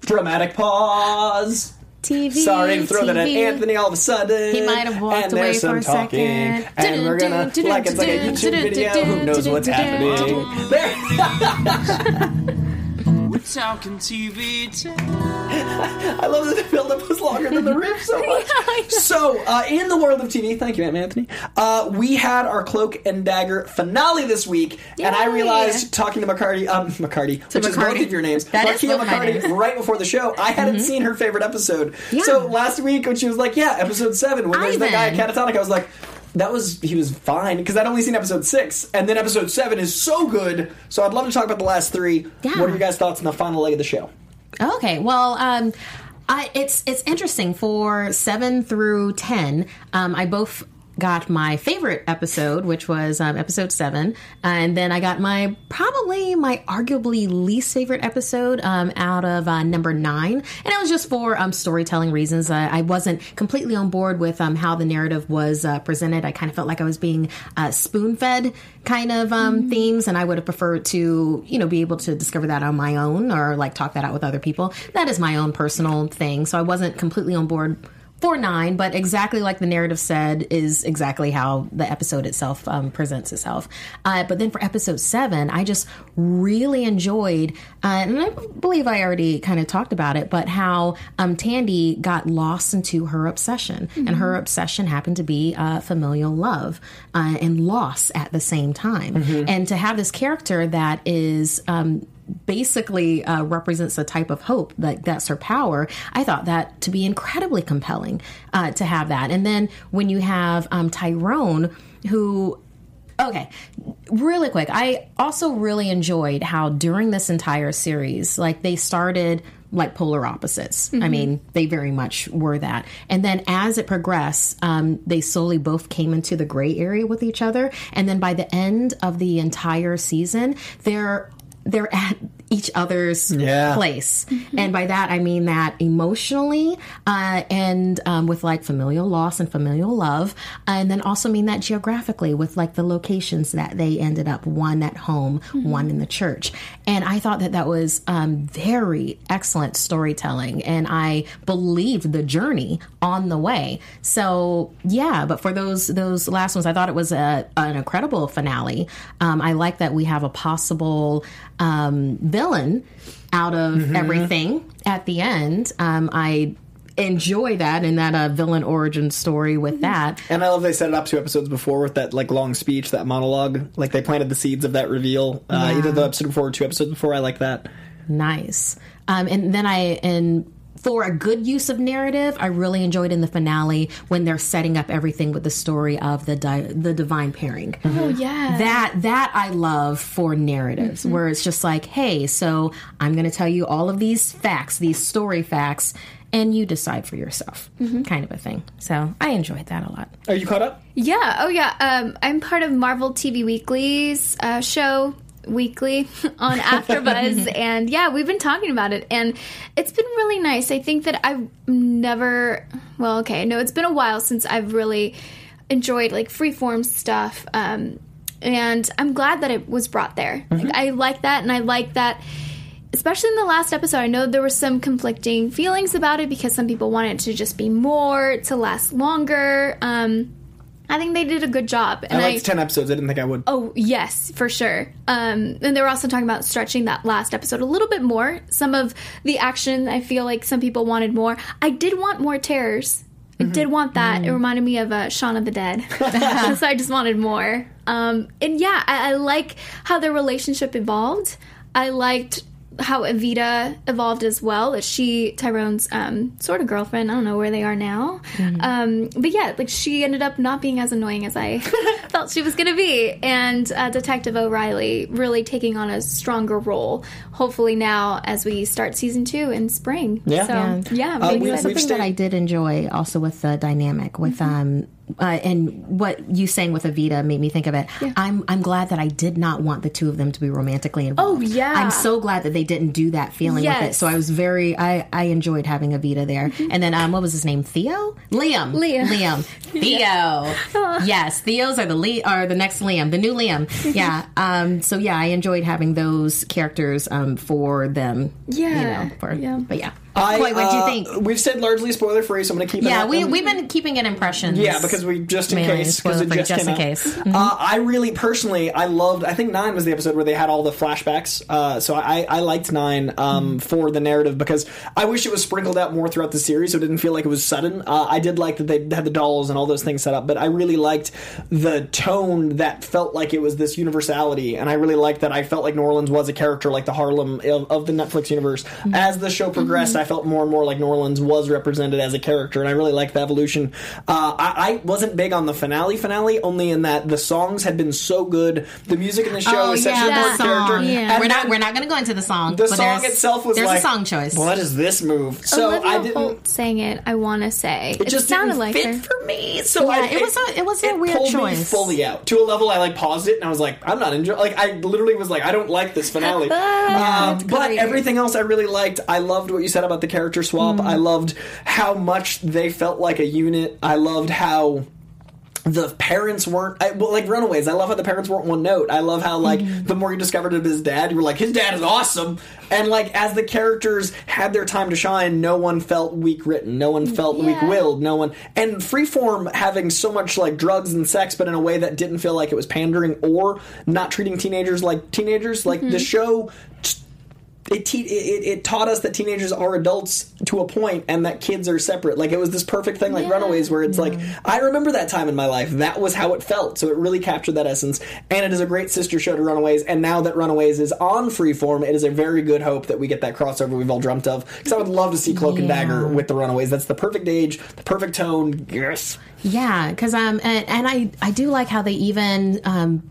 Dramatic pause. TV. Sorry to throw that at Anthony all of a sudden. He might have walked and away there's some for a talking, second. And we're gonna, like it's like a YouTube video, who knows what's happening. There. Talking TV. I love that the build-up was longer than the riff so much. so, uh, in the world of TV, thank you, Aunt Anthony. Uh, we had our Cloak and Dagger finale this week, and I realized talking to McCarty, um, McCarty, which is both of your names, That Markeia McCarty. Mm-hmm. right before the show, I hadn't seen her favorite episode. Yeah. So last week when she was like, "Yeah, episode seven, when there's that guy at Ivan. Catatonic," I was like. That was he was fine because I'd only seen episode six, and then episode seven is so good. So I'd love to talk about the last three. Yeah. What are your guys' thoughts on the final leg of the show? Okay, well, um, I, it's it's interesting for seven through ten. Um, I both got my favorite episode, which was um, episode seven, and then I got my probably my arguably least favorite episode um, out of uh, number nine, and it was just for um, storytelling reasons. I, I wasn't completely on board with um, how the narrative was uh, presented. I kind of felt like I was being uh, spoon fed kind of um, themes, and I would have preferred to you know be able to discover that on my own or like talk that out with other people. That is my own personal thing, so I wasn't completely on board for nine, but exactly like the narrative said, is exactly how the episode itself um, presents itself. Uh, but then for episode seven, I just really enjoyed, uh, and I believe I already kind of talked about it, but how um, Tandy got lost into her obsession, and her obsession happened to be uh, familial love uh, and loss at the same time, and to have this character that is. Um, basically uh, represents a type of hope that that's her power. I thought that to be incredibly compelling uh, to have that. And then when you have um, Tyrone, who Okay, really quick. I also really enjoyed how during this entire series, like they started like polar opposites. I mean, they very much were that. And then as it progressed, um, they slowly both came into the gray area with each other. And then by the end of the entire season, they're they're at each other's Yeah. place. And by that, I mean that emotionally uh, and um, with like familial loss and familial love. And then also mean that geographically with like the locations that they ended up one at home, one in the church. And I thought that that was um, very excellent storytelling. And I believed the journey on the way. So yeah, but for those those last ones, I thought it was a, an incredible finale. Um, I like that we have a possible um, villain out of everything at the end. Um, I enjoy that and that uh, villain origin story with that. And I love they set it up two episodes before with that like long speech, that monologue. Like they planted the seeds of that reveal. Uh, Yeah. Either the episode before or two episodes before. I like that. Nice. Um, and then I and for a good use of narrative, I really enjoyed in the finale when they're setting up everything with the story of the di- the divine pairing. Oh yeah. That that I love for narratives where it's just like, hey, so I'm going to tell you all of these facts, these story facts, and you decide for yourself, kind of a thing. So I enjoyed that a lot. Are you caught up? Yeah. Oh, yeah. Um, I'm part of Marvel TV Weekly's uh, show weekly on AfterBuzz, and yeah, we've been talking about it, and it's been really nice. I think that I've never. Well, okay, no, it's been a while since I've really enjoyed like freeform stuff. Um, and I'm glad that it was brought there. Like, I like that, and I like that especially in the last episode, I know there were some conflicting feelings about it because some people wanted it to just be more, to last longer. Um, I think they did a good job. And I liked 10 episodes. I didn't think I would. Oh yes, for sure. Um, and they were also talking about stretching that last episode a little bit more. Some of the action, I feel like some people wanted more. I did want more terrors. I did want that. It reminded me of uh, Shaun of the Dead, so I just wanted more. Um, and yeah, I, I like how their relationship evolved. I liked how Evita evolved as well. That she Tyrone's um, sort of girlfriend. I don't know where they are now. Um, but yeah, like she ended up not being as annoying as I thought she was going to be, and uh, Detective O'Reilly really taking on a stronger role. Hopefully now as we start season two in spring. Yeah. So Yeah. yeah, I'm Uh, we- Something stayed- that I did enjoy also with the dynamic with um uh, and what you saying with Evita made me think of it. I'm I'm glad that I did not want the two of them to be romantically involved. Oh, yeah. I'm so glad that they didn't do that feeling with it. So I was very I I enjoyed having Evita there. And then um what was his name? Theo? Liam. Liam. Liam. Theo. yes, Theos are the lead are the next Liam, the new Liam. Yeah. Um so yeah, I enjoyed having those characters um for them. Yeah. You know, for Yeah. but yeah. I, Boy, what'd you uh, think? We've said largely spoiler free, so I'm going to keep it Yeah, we we've been keeping it impressions. Yeah, because we just in Mainly case because it just, just came in out. case. Mm-hmm. Uh, I really personally I loved. I think nine was the episode where they had all the flashbacks. Uh, so I, I liked nine um, Mm-hmm. for the narrative because I wish it was sprinkled out more throughout the series, so it didn't feel like it was sudden. Uh, I did like that they had the dolls and all those things set up, but I really liked the tone that felt like it was this universality, and I really liked that I felt like New Orleans was a character like the Harlem of, of the Netflix universe. Mm-hmm. As the show progressed, I felt more and more like New Orleans was represented as a character, and I really liked the evolution. Uh, I, I wasn't big on the finale finale, only in that the songs had been so good. The music in the show Oh is such yeah, an the important song. character. Yeah. We're not we're not going to go into the song. The but song there's- itself was there's like a song choice. What is this move? So Olivia I didn't. Holt sang it. I want to say it just sounded didn't like fit her. for me. So Yeah, I, it was a- it was a weird pulled Me choice. fully out to a level I like paused it and I was like, I'm not enjoying. Like I literally was like, I don't like this finale. um, but everything else I really liked. I loved what you said about the character swap. Mm. I loved how much they felt like a unit. I loved how the parents weren't I, well, like Runaways. I love how the parents weren't one note. I love how like the more you discovered of his dad, you were like, his dad is awesome. And like as the characters had their time to shine, no one felt weak written, no one felt weak willed, no one. And Freeform having so much like drugs and sex, but in a way that didn't feel like it was pandering or not treating teenagers like teenagers. Like the show it, te- it it taught us that teenagers are adults to a point and that kids are separate. Like it was this perfect thing, like Yeah. Runaways, where it's like I remember that time in my life. That was how it felt. So it really captured that essence, and it is a great sister show to Runaways. And now that Runaways is on Freeform, it is a very good hope that we get that crossover we've all dreamt of. Because I would love to see Cloak and Dagger with the Runaways. That's the perfect age, the perfect tone. Yes. Yeah, because um, and, and I I do like how they even um.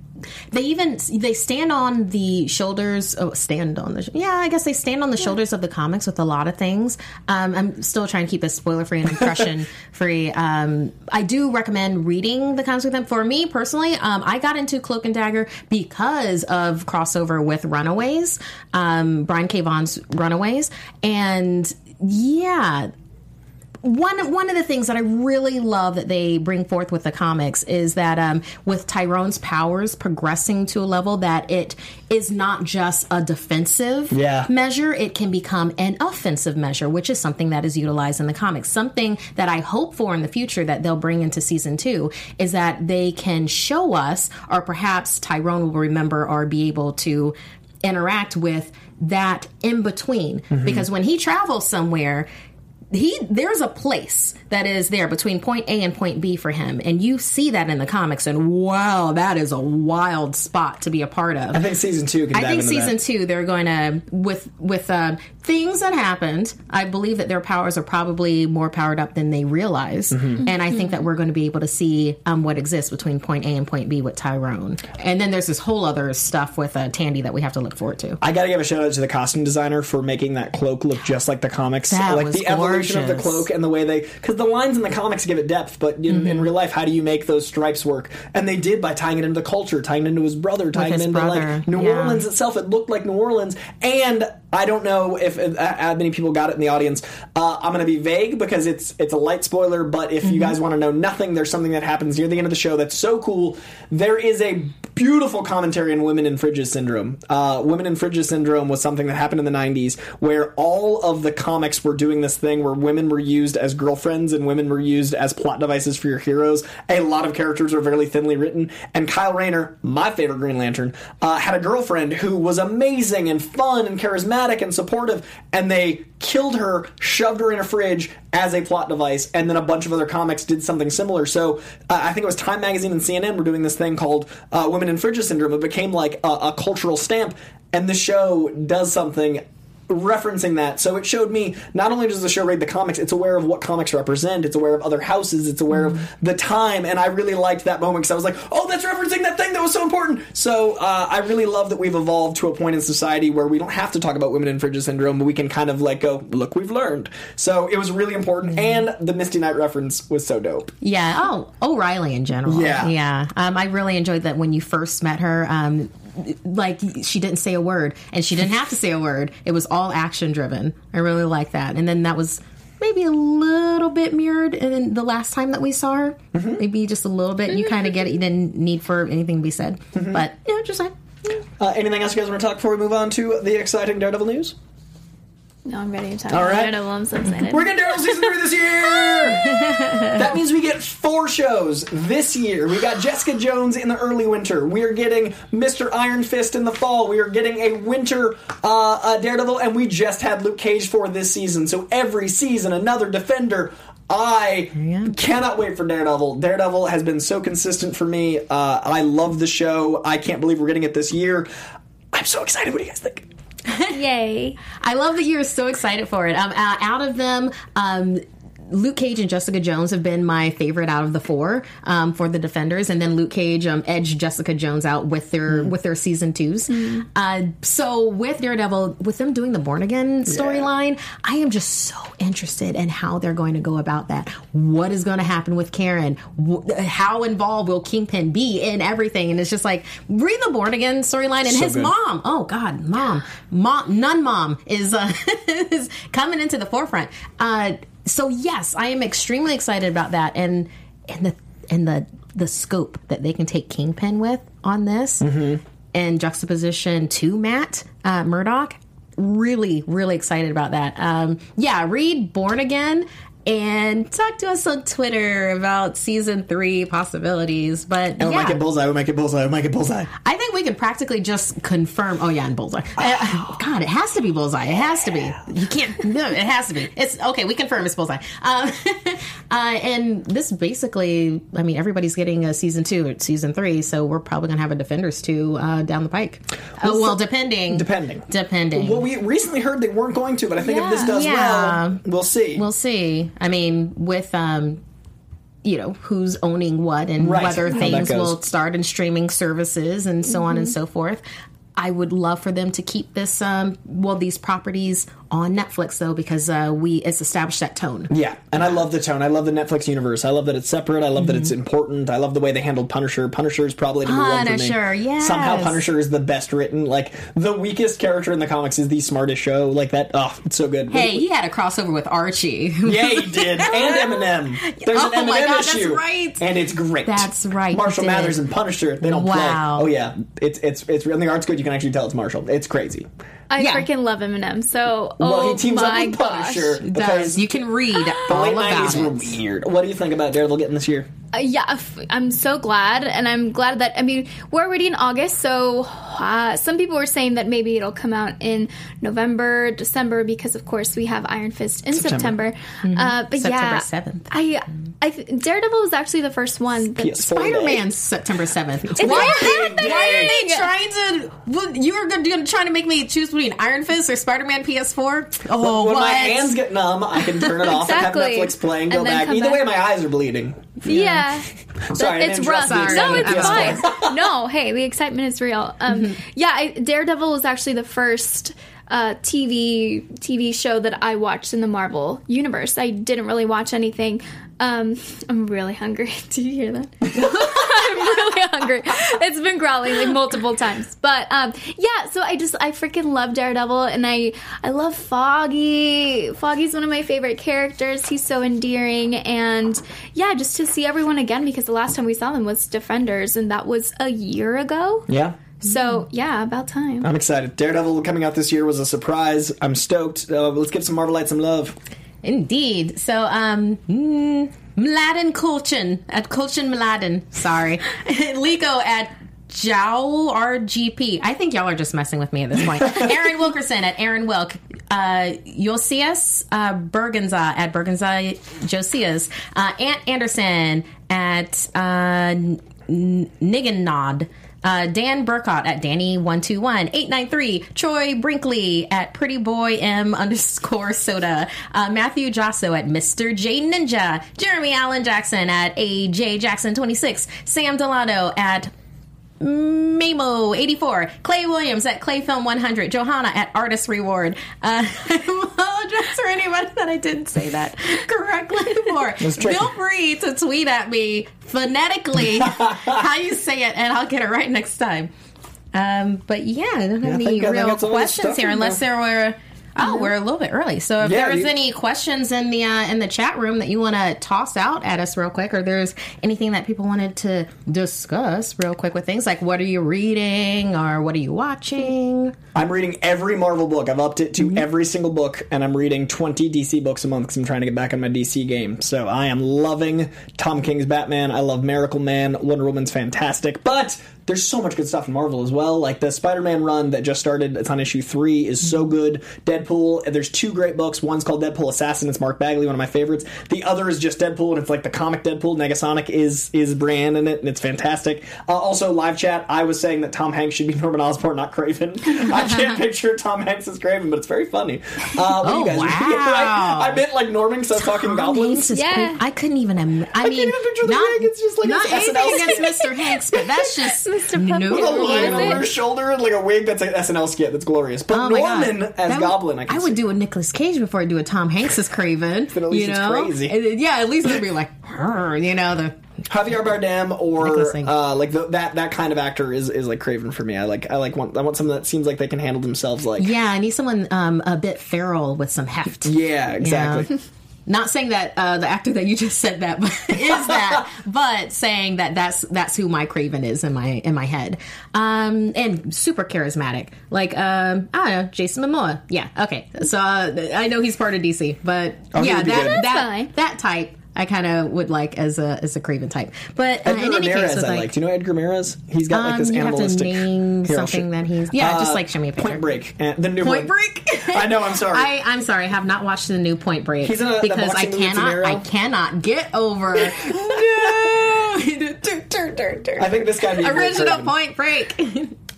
They even they stand on the shoulders. Oh, stand on the yeah. I guess they stand on the shoulders of the comics with a lot of things. Um, I'm still trying to keep this spoiler free and impression free. Um, I do recommend reading the comics with them. For me personally, um, I got into Cloak and Dagger because of crossover with Runaways, um, Brian K. Vaughan's Runaways, and yeah, one one of the things that I really love that they bring forth with the comics is that um, with Tyrone's powers progressing to a level that it is not just a defensive Yeah. measure; it can become an offensive measure, which is something that is utilized in the comics. Something that I hope for in the future that they'll bring into season two is that they can show us, or perhaps Tyrone will remember or be able to interact with that in between because when he travels somewhere he there's a place that is there between point A and point B for him, and you see that in the comics. And wow, that is a wild spot to be a part of. I think season two can I think season that. two they're going to with with uh, things that happened. I believe that their powers are probably more powered up than they realize, Mm-hmm. and I think that we're going to be able to see um, what exists between point A and point B with Tyrone. And then there's this whole other stuff with uh, Tandy that we have to look forward to. I gotta give a shout out to the costume designer for making that cloak look just like the comics. That like was the of the cloak and the way they, because the lines in the comics give it depth, but in, Mm-hmm. in real life, how do you make those stripes work? And they did by tying it into the culture, tying it into his brother, tying his it into brother, like New yeah. Orleans itself. It looked like New Orleans, and I don't know if uh, uh, many people got it in the audience. Uh, I'm going to be vague because it's it's a light spoiler, but if Mm-hmm. you guys want to know nothing, there's something that happens near the end of the show that's so cool. There is a beautiful commentary on women in Fridges syndrome. Uh, women in Fridges syndrome was something that happened in the 90s where all of the comics were doing this thing where women were used as girlfriends and women were used as plot devices for your heroes. A lot of characters are very thinly written, and Kyle Rayner, my favorite Green Lantern, uh, had a girlfriend who was amazing and fun and charismatic and supportive, and they killed her, shoved her in a fridge as a plot device, and then a bunch of other comics did something similar. So uh, I think it was Time Magazine and CNN were doing this thing called uh, Women in Fridges Syndrome. It became like a, a cultural stamp, and the show does something referencing that. So it showed me not only does the show read the comics, it's aware of what comics represent, it's aware of other houses, it's aware of the time, and I really liked that moment because I was like, oh, that's referencing that thing that was so important. So uh, I really love that we've evolved to a point in society where we don't have to talk about women in Fridges syndrome, but we can kind of like go, look, we've learned. So it was really important, and the Misty Knight reference was so dope. Yeah. Oh, O'Reilly in general. Yeah. Yeah. Um, I really enjoyed that when you first met her. Um, like she didn't say a word, and she didn't have to say a word. It was all action driven. I really like that. And then that was maybe a little bit mirrored in the last time that we saw her. Mm-hmm. Maybe just a little bit. You kind of get it. You didn't need for anything to be said. Mm-hmm. But you know, just like. Uh, anything else you guys want to talk before we move on to the exciting Daredevil news? No, I'm ready to talk All about right. Daredevil. I'm so excited. We're getting Daredevil season three this year. that means we get four shows this year. We got Jessica Jones in the early winter. We are getting Mister Iron Fist in the fall. We are getting a winter uh, uh, Daredevil, and we just had Luke Cage for this season. So every season, another Defender. I Yeah. cannot wait for Daredevil. Daredevil has been so consistent for me. Uh, I love the show. I can't believe we're getting it this year. I'm so excited. What do you guys think? Yay. I love that you're so excited for it. Um, out of them, um, Luke Cage and Jessica Jones have been my favorite out of the four um, for the Defenders, and then Luke Cage um, edged Jessica Jones out with their with their season 2s Uh, so with Daredevil, with them doing the Born Again storyline, I am just so interested in how they're going to go about that. What is going to happen with Karen? How involved will Kingpin be in everything? And it's just like read the Born Again storyline and So his good. mom. Oh God, mom, mom, nun mom is uh, is coming into the forefront. Uh, so yes, I am extremely excited about that, and and the and the the scope that they can take Kingpin with on this, and juxtaposition to Matt uh, Murdock. Really, really excited about that. Um, yeah, read Born Again and talk to us on Twitter about season three possibilities. But Oh, yeah, make it bullseye. We make it bullseye. Oh, make it bullseye. I think we can practically just confirm. Oh yeah, and bullseye. Uh, God, it has to be bullseye. It has to be. You can't. No, it has to be. It's okay. We confirm it's bullseye. Um, uh, and this basically, I mean, everybody's getting a season two, or season three, so we're probably gonna have a Defenders two uh, down the pike. Oh well, depending. Depending. Depending. Well, we recently heard they weren't going to, but I think if this does Yeah. well, we'll see. We'll see. I mean, with um, you know, who's owning what and Right. whether things will start in streaming services and so on and so forth. I would love for them to keep this, um, well, these properties on Netflix though, because uh, we it's established that tone. Yeah, and I love the tone. I love the Netflix universe. I love that it's separate. I love that it's important. I love the way they handled Punisher. Punisher is probably number one for me. Punisher, yes. Somehow Punisher is the best written. Like the weakest character in the comics is the smartest show. Like that. Oh, it's so good. Hey, he had a crossover with Archie. Yeah, he did. And Eminem. There's an Oh my Eminem God, that's issue. right. And it's great. That's right, Marshall. Mathers and Punisher, they don't Wow. play. Oh yeah. It's it's it's and the art's good, you can actually tell it's Marshall. It's crazy. I Yeah. freaking love Eminem. So, well, oh he teams my up with gosh. Punisher Does. because You can read the all late about nineties were it. weird. What do you think about Daredevil getting this year? Uh, yeah, I'm so glad, and I'm glad that I mean we're already in August, so uh, some people were saying that maybe it'll come out in November, December, because of course we have Iron Fist in September. Uh, but yeah, 7th. I, I Daredevil was actually the first one that Spider Man September seventh. It's Why, are they- why are they trying to? Well, you were gonna, gonna trying to make me choose between Iron Fist or Spider Man PS4? Oh, when what? my hands get numb, I can turn it off Exactly. and have Netflix playing, go And then back. Either way, my eyes are bleeding. Yeah. Sorry, it's rough. interrupt the No, it's Yes, fine. no, hey, the excitement is real. Um, Yeah, I, Daredevil was actually the first uh, TV TV show that I watched in the Marvel universe. I didn't really watch anything. Um, I'm really hungry. Do you hear that? I'm really hungry. It's been growling like multiple times. But um, yeah, so I just I freaking love Daredevil and I I love Foggy. Foggy's one of my favorite characters. He's so endearing and yeah, just to see everyone again because the last time we saw them was Defenders and that was a year ago. Yeah. So yeah, about time. I'm excited. Daredevil coming out this year was a surprise. I'm stoked. Uh, let's give some Marvelite some love. Indeed. So, um, mm, Mladen Kulchin at Kulchin Mladen. Sorry, Lico at Jowl RGP. I think y'all are just messing with me at this point. Aaron Wilkerson at Aaron Wilk. Uh, Josias uh, Bergenza at Bergenza Josias. Uh, Ant Anderson at uh, N- Niggenod. Uh, Dan Burkott at Danny121, 893, Troy Brinkley at Pretty Boy M underscore soda, uh, Matthew Jasso at Mr. J Ninja, Jeremy Allen Jackson at AJ Jackson 26, Sam Delano at Mamo 84, Clay Williams at Clayfilm 100, Johanna at Artist Reward. Uh, I apologize for anybody that I didn't say that correctly before. Feel free to tweet at me phonetically how you say it, and I'll get it right next time. Um, but yeah, I don't have I any I real that's all the questions here, unless there were. Oh, we're a little bit early. So if Yeah, there's you- any questions in the uh, in the chat room that you want to toss out at us real quick, or there's anything that people wanted to discuss real quick with things like what are you reading or what are you watching? I'm reading every Marvel book. I've upped it to every single book, and I'm reading 20 DC books a month because I'm trying to get back on my DC game. So I am loving Tom King's Batman. I love Miracle Man. Wonder Woman's fantastic. But there's so much good stuff in Marvel as well. Like the Spider Man run that just started, it's on issue three, is so good. Deadpool, there's two great books. One's called Deadpool Assassin. It's Mark Bagley, one of my favorites. The other is just Deadpool, and it's like the comic Deadpool. Negasonic is is Brienne in it, and it's fantastic. Uh, also, live chat, I was saying that Tom Hanks should be Norman Osborn, not Kraven. I can't picture Tom Hanks as Kraven, but it's very funny. Uh, what Oh, you guys wow. I, I meant like Norman because I was talking goblins. Is Yeah. I couldn't even. Im- I, mean, even picture the not, ring. It's just like not it's anything against Mr. Hanks, but that's just Mr. no. Pumpkin. With a line over his shoulder and like a wig that's an SNL skit that's glorious. But Oh God. Norman as That would- Goblin, I, can would do a Nicolas Cage before I do a Tom Hanks as Kraven. Then at least you it's know? crazy. And yeah, at least it'd be like, "Her," you know, the Javier Bardem or uh, like the, that that kind of actor is, is like Kraven for me. I like I like want I want someone that seems like they can handle themselves. Like yeah. I need someone um, a bit feral with some heft. yeah, exactly. Not saying that uh, the actor that you just said that is that, but saying that that's that's who my Kraven is in my in my head, um, and super charismatic. Like um, I don't know, Jason Momoa. Yeah, okay. So uh, I know he's part of DC, but Oh, yeah, would be that that that type. I kind of would like as a as a Kraven type, but uh, Edgar in any Ramirez, case, I like. like, Do you know Edgar Ramirez? He's got like um, this you have to animalistic. name Here, something show- that he's yeah, just Uh, like show me a picture. Point Break, and the new Point one. Break. I know. I'm sorry. I, I'm sorry, I have not watched the new Point Break He's in a- because I boxing movie with De cannot. I cannot get over. no, I think this guy be original Point Break.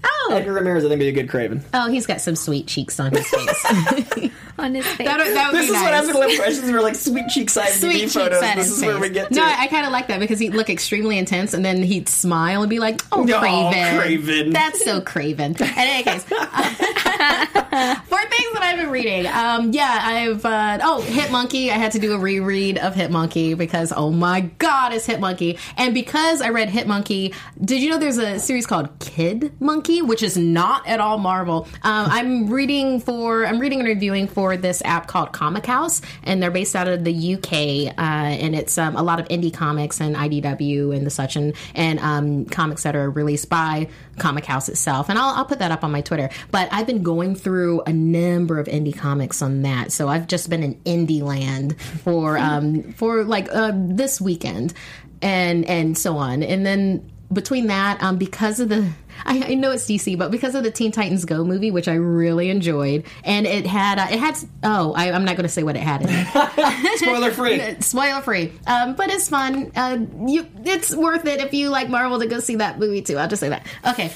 Oh, Edgar Ramirez, I think, be a good Kraven. oh, he's got some sweet cheeks on his face. on his face. that, would- that would This be is nice. what happens when impressions are like sweet cheeks IMDb Sweet cheeks photos. on This his is where face. we get to. No. I, kind of like that because he'd look extremely intense, and then he'd smile and be like, "Oh, Oh, Kraven, Kraven. that's so Kraven." In any case, for things that I've been reading, um, yeah, I've uh, oh, Hit Monkey. I had to do a reread of Hit Monkey because oh my god, it's Hit Monkey, and because I read Hit Monkey, did you know there's a series called Kid Monkey, which is not at all Marvel. Um, I'm reading for I'm reading and reviewing for this app called Comichaus, and they're based out of the UK, uh, and it's um, a lot of indie comics and IDW and the such, and and um, comics that are released by Comichaus itself. And I'll, I'll put that up on my Twitter. But I've been going through a number of indie comics on that, so I've just been in indie land for um, for like uh, this weekend, and and so on, and then between that, um, because of the, I, I know it's DC, but because of the Teen Titans Go movie, which I really enjoyed, and it had, uh, it had, oh, I, I'm not going to say what it had in it. Spoiler free. Spoiler free, um, but it's fun. Uh, you, it's worth it if you like Marvel to go see that movie too. I'll just say that. Okay.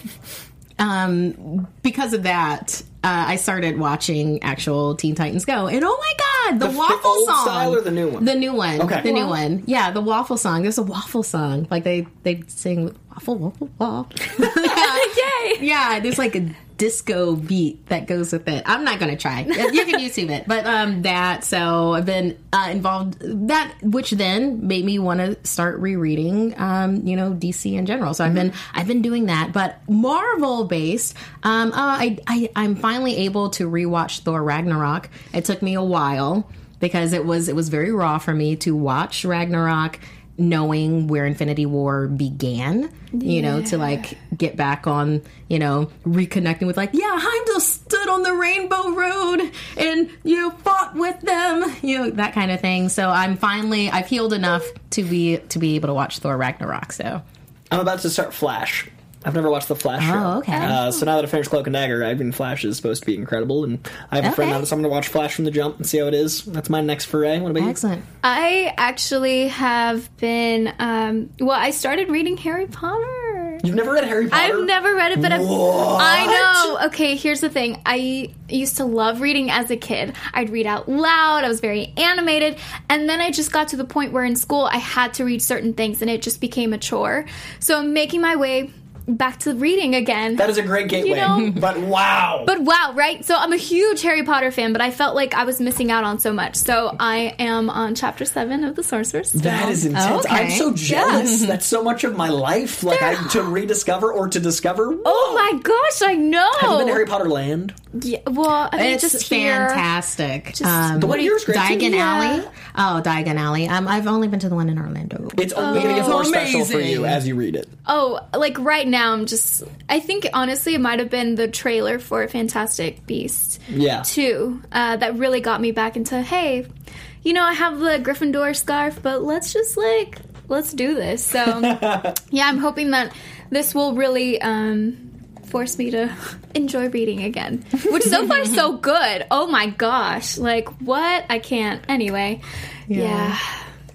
Um, because of that, uh, I started watching actual Teen Titans Go, and oh my god, the, The- the waffle old song, style or the new one? The new one. Okay. the new one. Yeah, the waffle song. There's a waffle song, like they they sing waffle waffle waffle. Yay! yeah, there's like a disco beat that goes with it. I'm not gonna try. You can YouTube it, but um, that. So I've been uh, involved that, which then made me want to start rereading, um, you know, DC in general. So I've been I've been doing that, but Marvel based. Um, uh, I, I I'm finally able to rewatch Thor Ragnarok. It took me a while because it was it was very raw for me to watch Ragnarok knowing where Infinity War began, you know, to like get back on, you know, reconnecting with like, yeah, Heimdall stood on the Rainbow Road and, you know, fought with them, you know, that kind of thing. So I'm finally, I've healed enough to be, to be able to watch Thor Ragnarok. So I'm about to start Flash. I've never watched the Flash show. Oh, okay. Uh, so now that I finished Cloak and Dagger, I mean, Flash is supposed to be incredible, and I have a friend Okay. now, so I'm going to watch Flash from the jump and see how it is. That's my next foray. What about you? excellent. I actually have been. Um, well, I started reading Harry Potter. You've never read Harry Potter? I've never read it, but I've, I know. Okay, here's the thing. I used to love reading as a kid. I'd read out loud. I was very animated, and then I just got to the point where in school I had to read certain things, and it just became a chore. So I'm making my way back to reading again. That is a great gateway. know- but wow. But wow, right? So I'm a huge Harry Potter fan, but I felt like I was missing out on so much. So I am on chapter seven of The Sorcerer's Stone. that is intense. Okay. I'm so jealous. That's so much of my life, like I to rediscover or to discover. Oh my gosh, I know. Have you been to Harry Potter Land? Yeah, well, I mean, It's just here. fantastic. Um, The one here is great, too. Diagon Yeah. Alley. Oh, Diagon Alley. Um, I've only been to the one in Orlando. It's only going to get Oh, more special for you as you read it. Oh, like right now, I'm just. I think honestly, it might have been the trailer for Fantastic Beasts Yeah. 2 uh, that really got me back into. Hey, you know, I have the Gryffindor scarf, but let's just like let's do this. So yeah, I'm hoping that this will really. Um, Force me to enjoy reading again, which so far is so good. Oh my gosh! Like what? I can't. Anyway, yeah.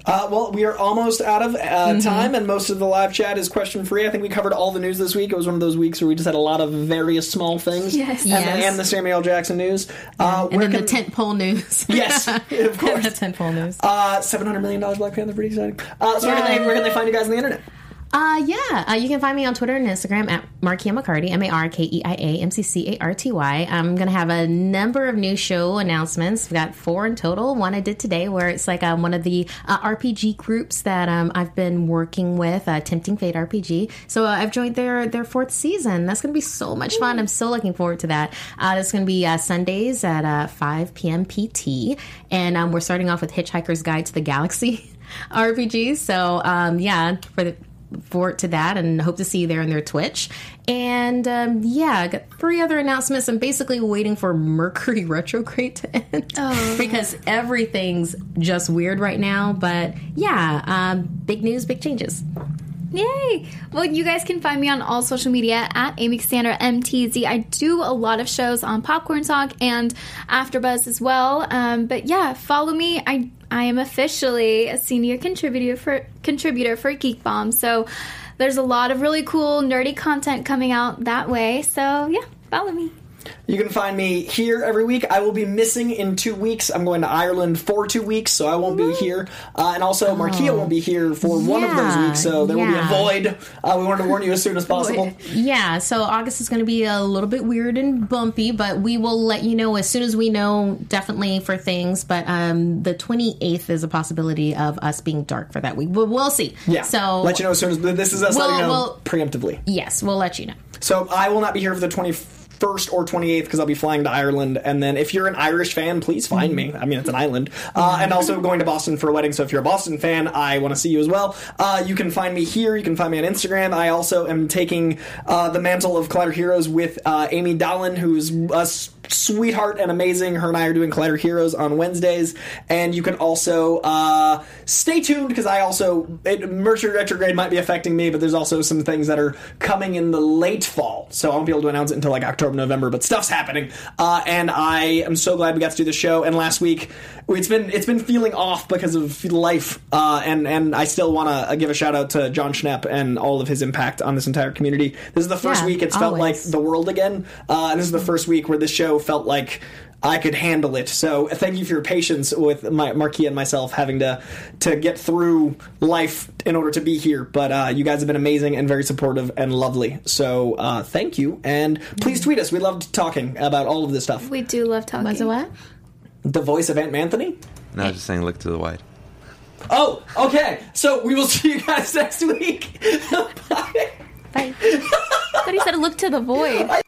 Uh, well, we are almost out of uh, Mm-hmm. time, and most of the live chat is question free. I think we covered all the news this week. It was one of those weeks where we just had a lot of various small things. Yes. And, Yes. and the Samuel L. Jackson news. Uh, And then can- the tentpole news. Yes, of the course. tentpole news. Uh, Seven hundred million dollars Black Panther, pretty exciting. Uh, so where can, they, where can they find you guys on the internet? Uh, yeah, uh, you can find me on Twitter and Instagram at Markeia McCarty, M A R K E I A M C C A R T Y. I'm going to have a number of new show announcements. We've got four in total. One I did today where it's like um, one of the uh, RPG groups that um, I've been working with, uh, Tempting Fate RPG. So uh, I've joined their, their fourth season. That's going to be so much fun. I'm so looking forward to that. Uh, that's going to be uh, Sundays at uh, 5 p.m. PT. And um, we're starting off with Hitchhiker's Guide to the Galaxy. RPG. So um, yeah, for the forward to that and hope to see you there in their Twitch. And um, yeah, I got three other announcements. I'm basically waiting for Mercury retrograde to end because everything's just weird right now. But yeah, um, big news, big changes. Yay! Well, you guys can find me on all social media at Amy Cassandra MTZ. I do a lot of shows on Popcorn Talk and AfterBuzz as well. Um, but yeah, follow me. I I am officially a senior contributor for contributor for Geek Bomb. So there's a lot of really cool nerdy content coming out that way. So yeah, follow me. You can find me here every week. I will be missing in two weeks. I'm going to Ireland for two weeks, so I won't be here. Uh, and also, Markeia won't be here for one of those weeks, so there will be a void. Uh, we wanted to warn you as soon as possible. Yeah, so August is going to be a little bit weird and bumpy, but we will let you know as soon as we know definitely for things. But um, the 28th is a possibility of us being dark for that week. But we'll see. Yeah. So let you know as soon as this is us Well, letting you know well- preemptively. Yes, we'll let you know. So I will not be here for the 21st or 28th because I'll be flying to Ireland. And then if you're an Irish fan, please find me. I mean, it's an island. Uh, and also going to Boston for a wedding. So if you're a Boston fan, I want to see you as well. Uh, you can find me here. You can find me on Instagram. I also am taking uh, the mantle of Collider Heroes with uh, Amy Dallen, who's a sweetheart and amazing. Her and I are doing Collider Heroes on Wednesdays. And you can also uh, stay tuned because I also, it, Mercury retrograde might be affecting me, but there's also some things that are coming in the late fall. So I won't be able to announce it until like October, November, but stuff's happening. Uh, and I am so glad we got to do the show. And last week, it's been it's been feeling off because of life, uh, and and I still want to give a shout out to Jon Schnepp and all of his impact on this entire community. This is the first Yeah, week it's felt like the world again, uh, and this is the first week where this show felt like I could handle it. So thank you for your patience with my Marquis and myself having to to get through life in order to be here. But uh, you guys have been amazing and very supportive and lovely. So uh, thank you, and please tweet us. We loved talking about all of this stuff. We do love talking. Was it what? The voice of Aunt Anthony. No, I was just saying, look to the white. Oh, okay. So we will see you guys next week. Bye. Bye. but he said look to the void.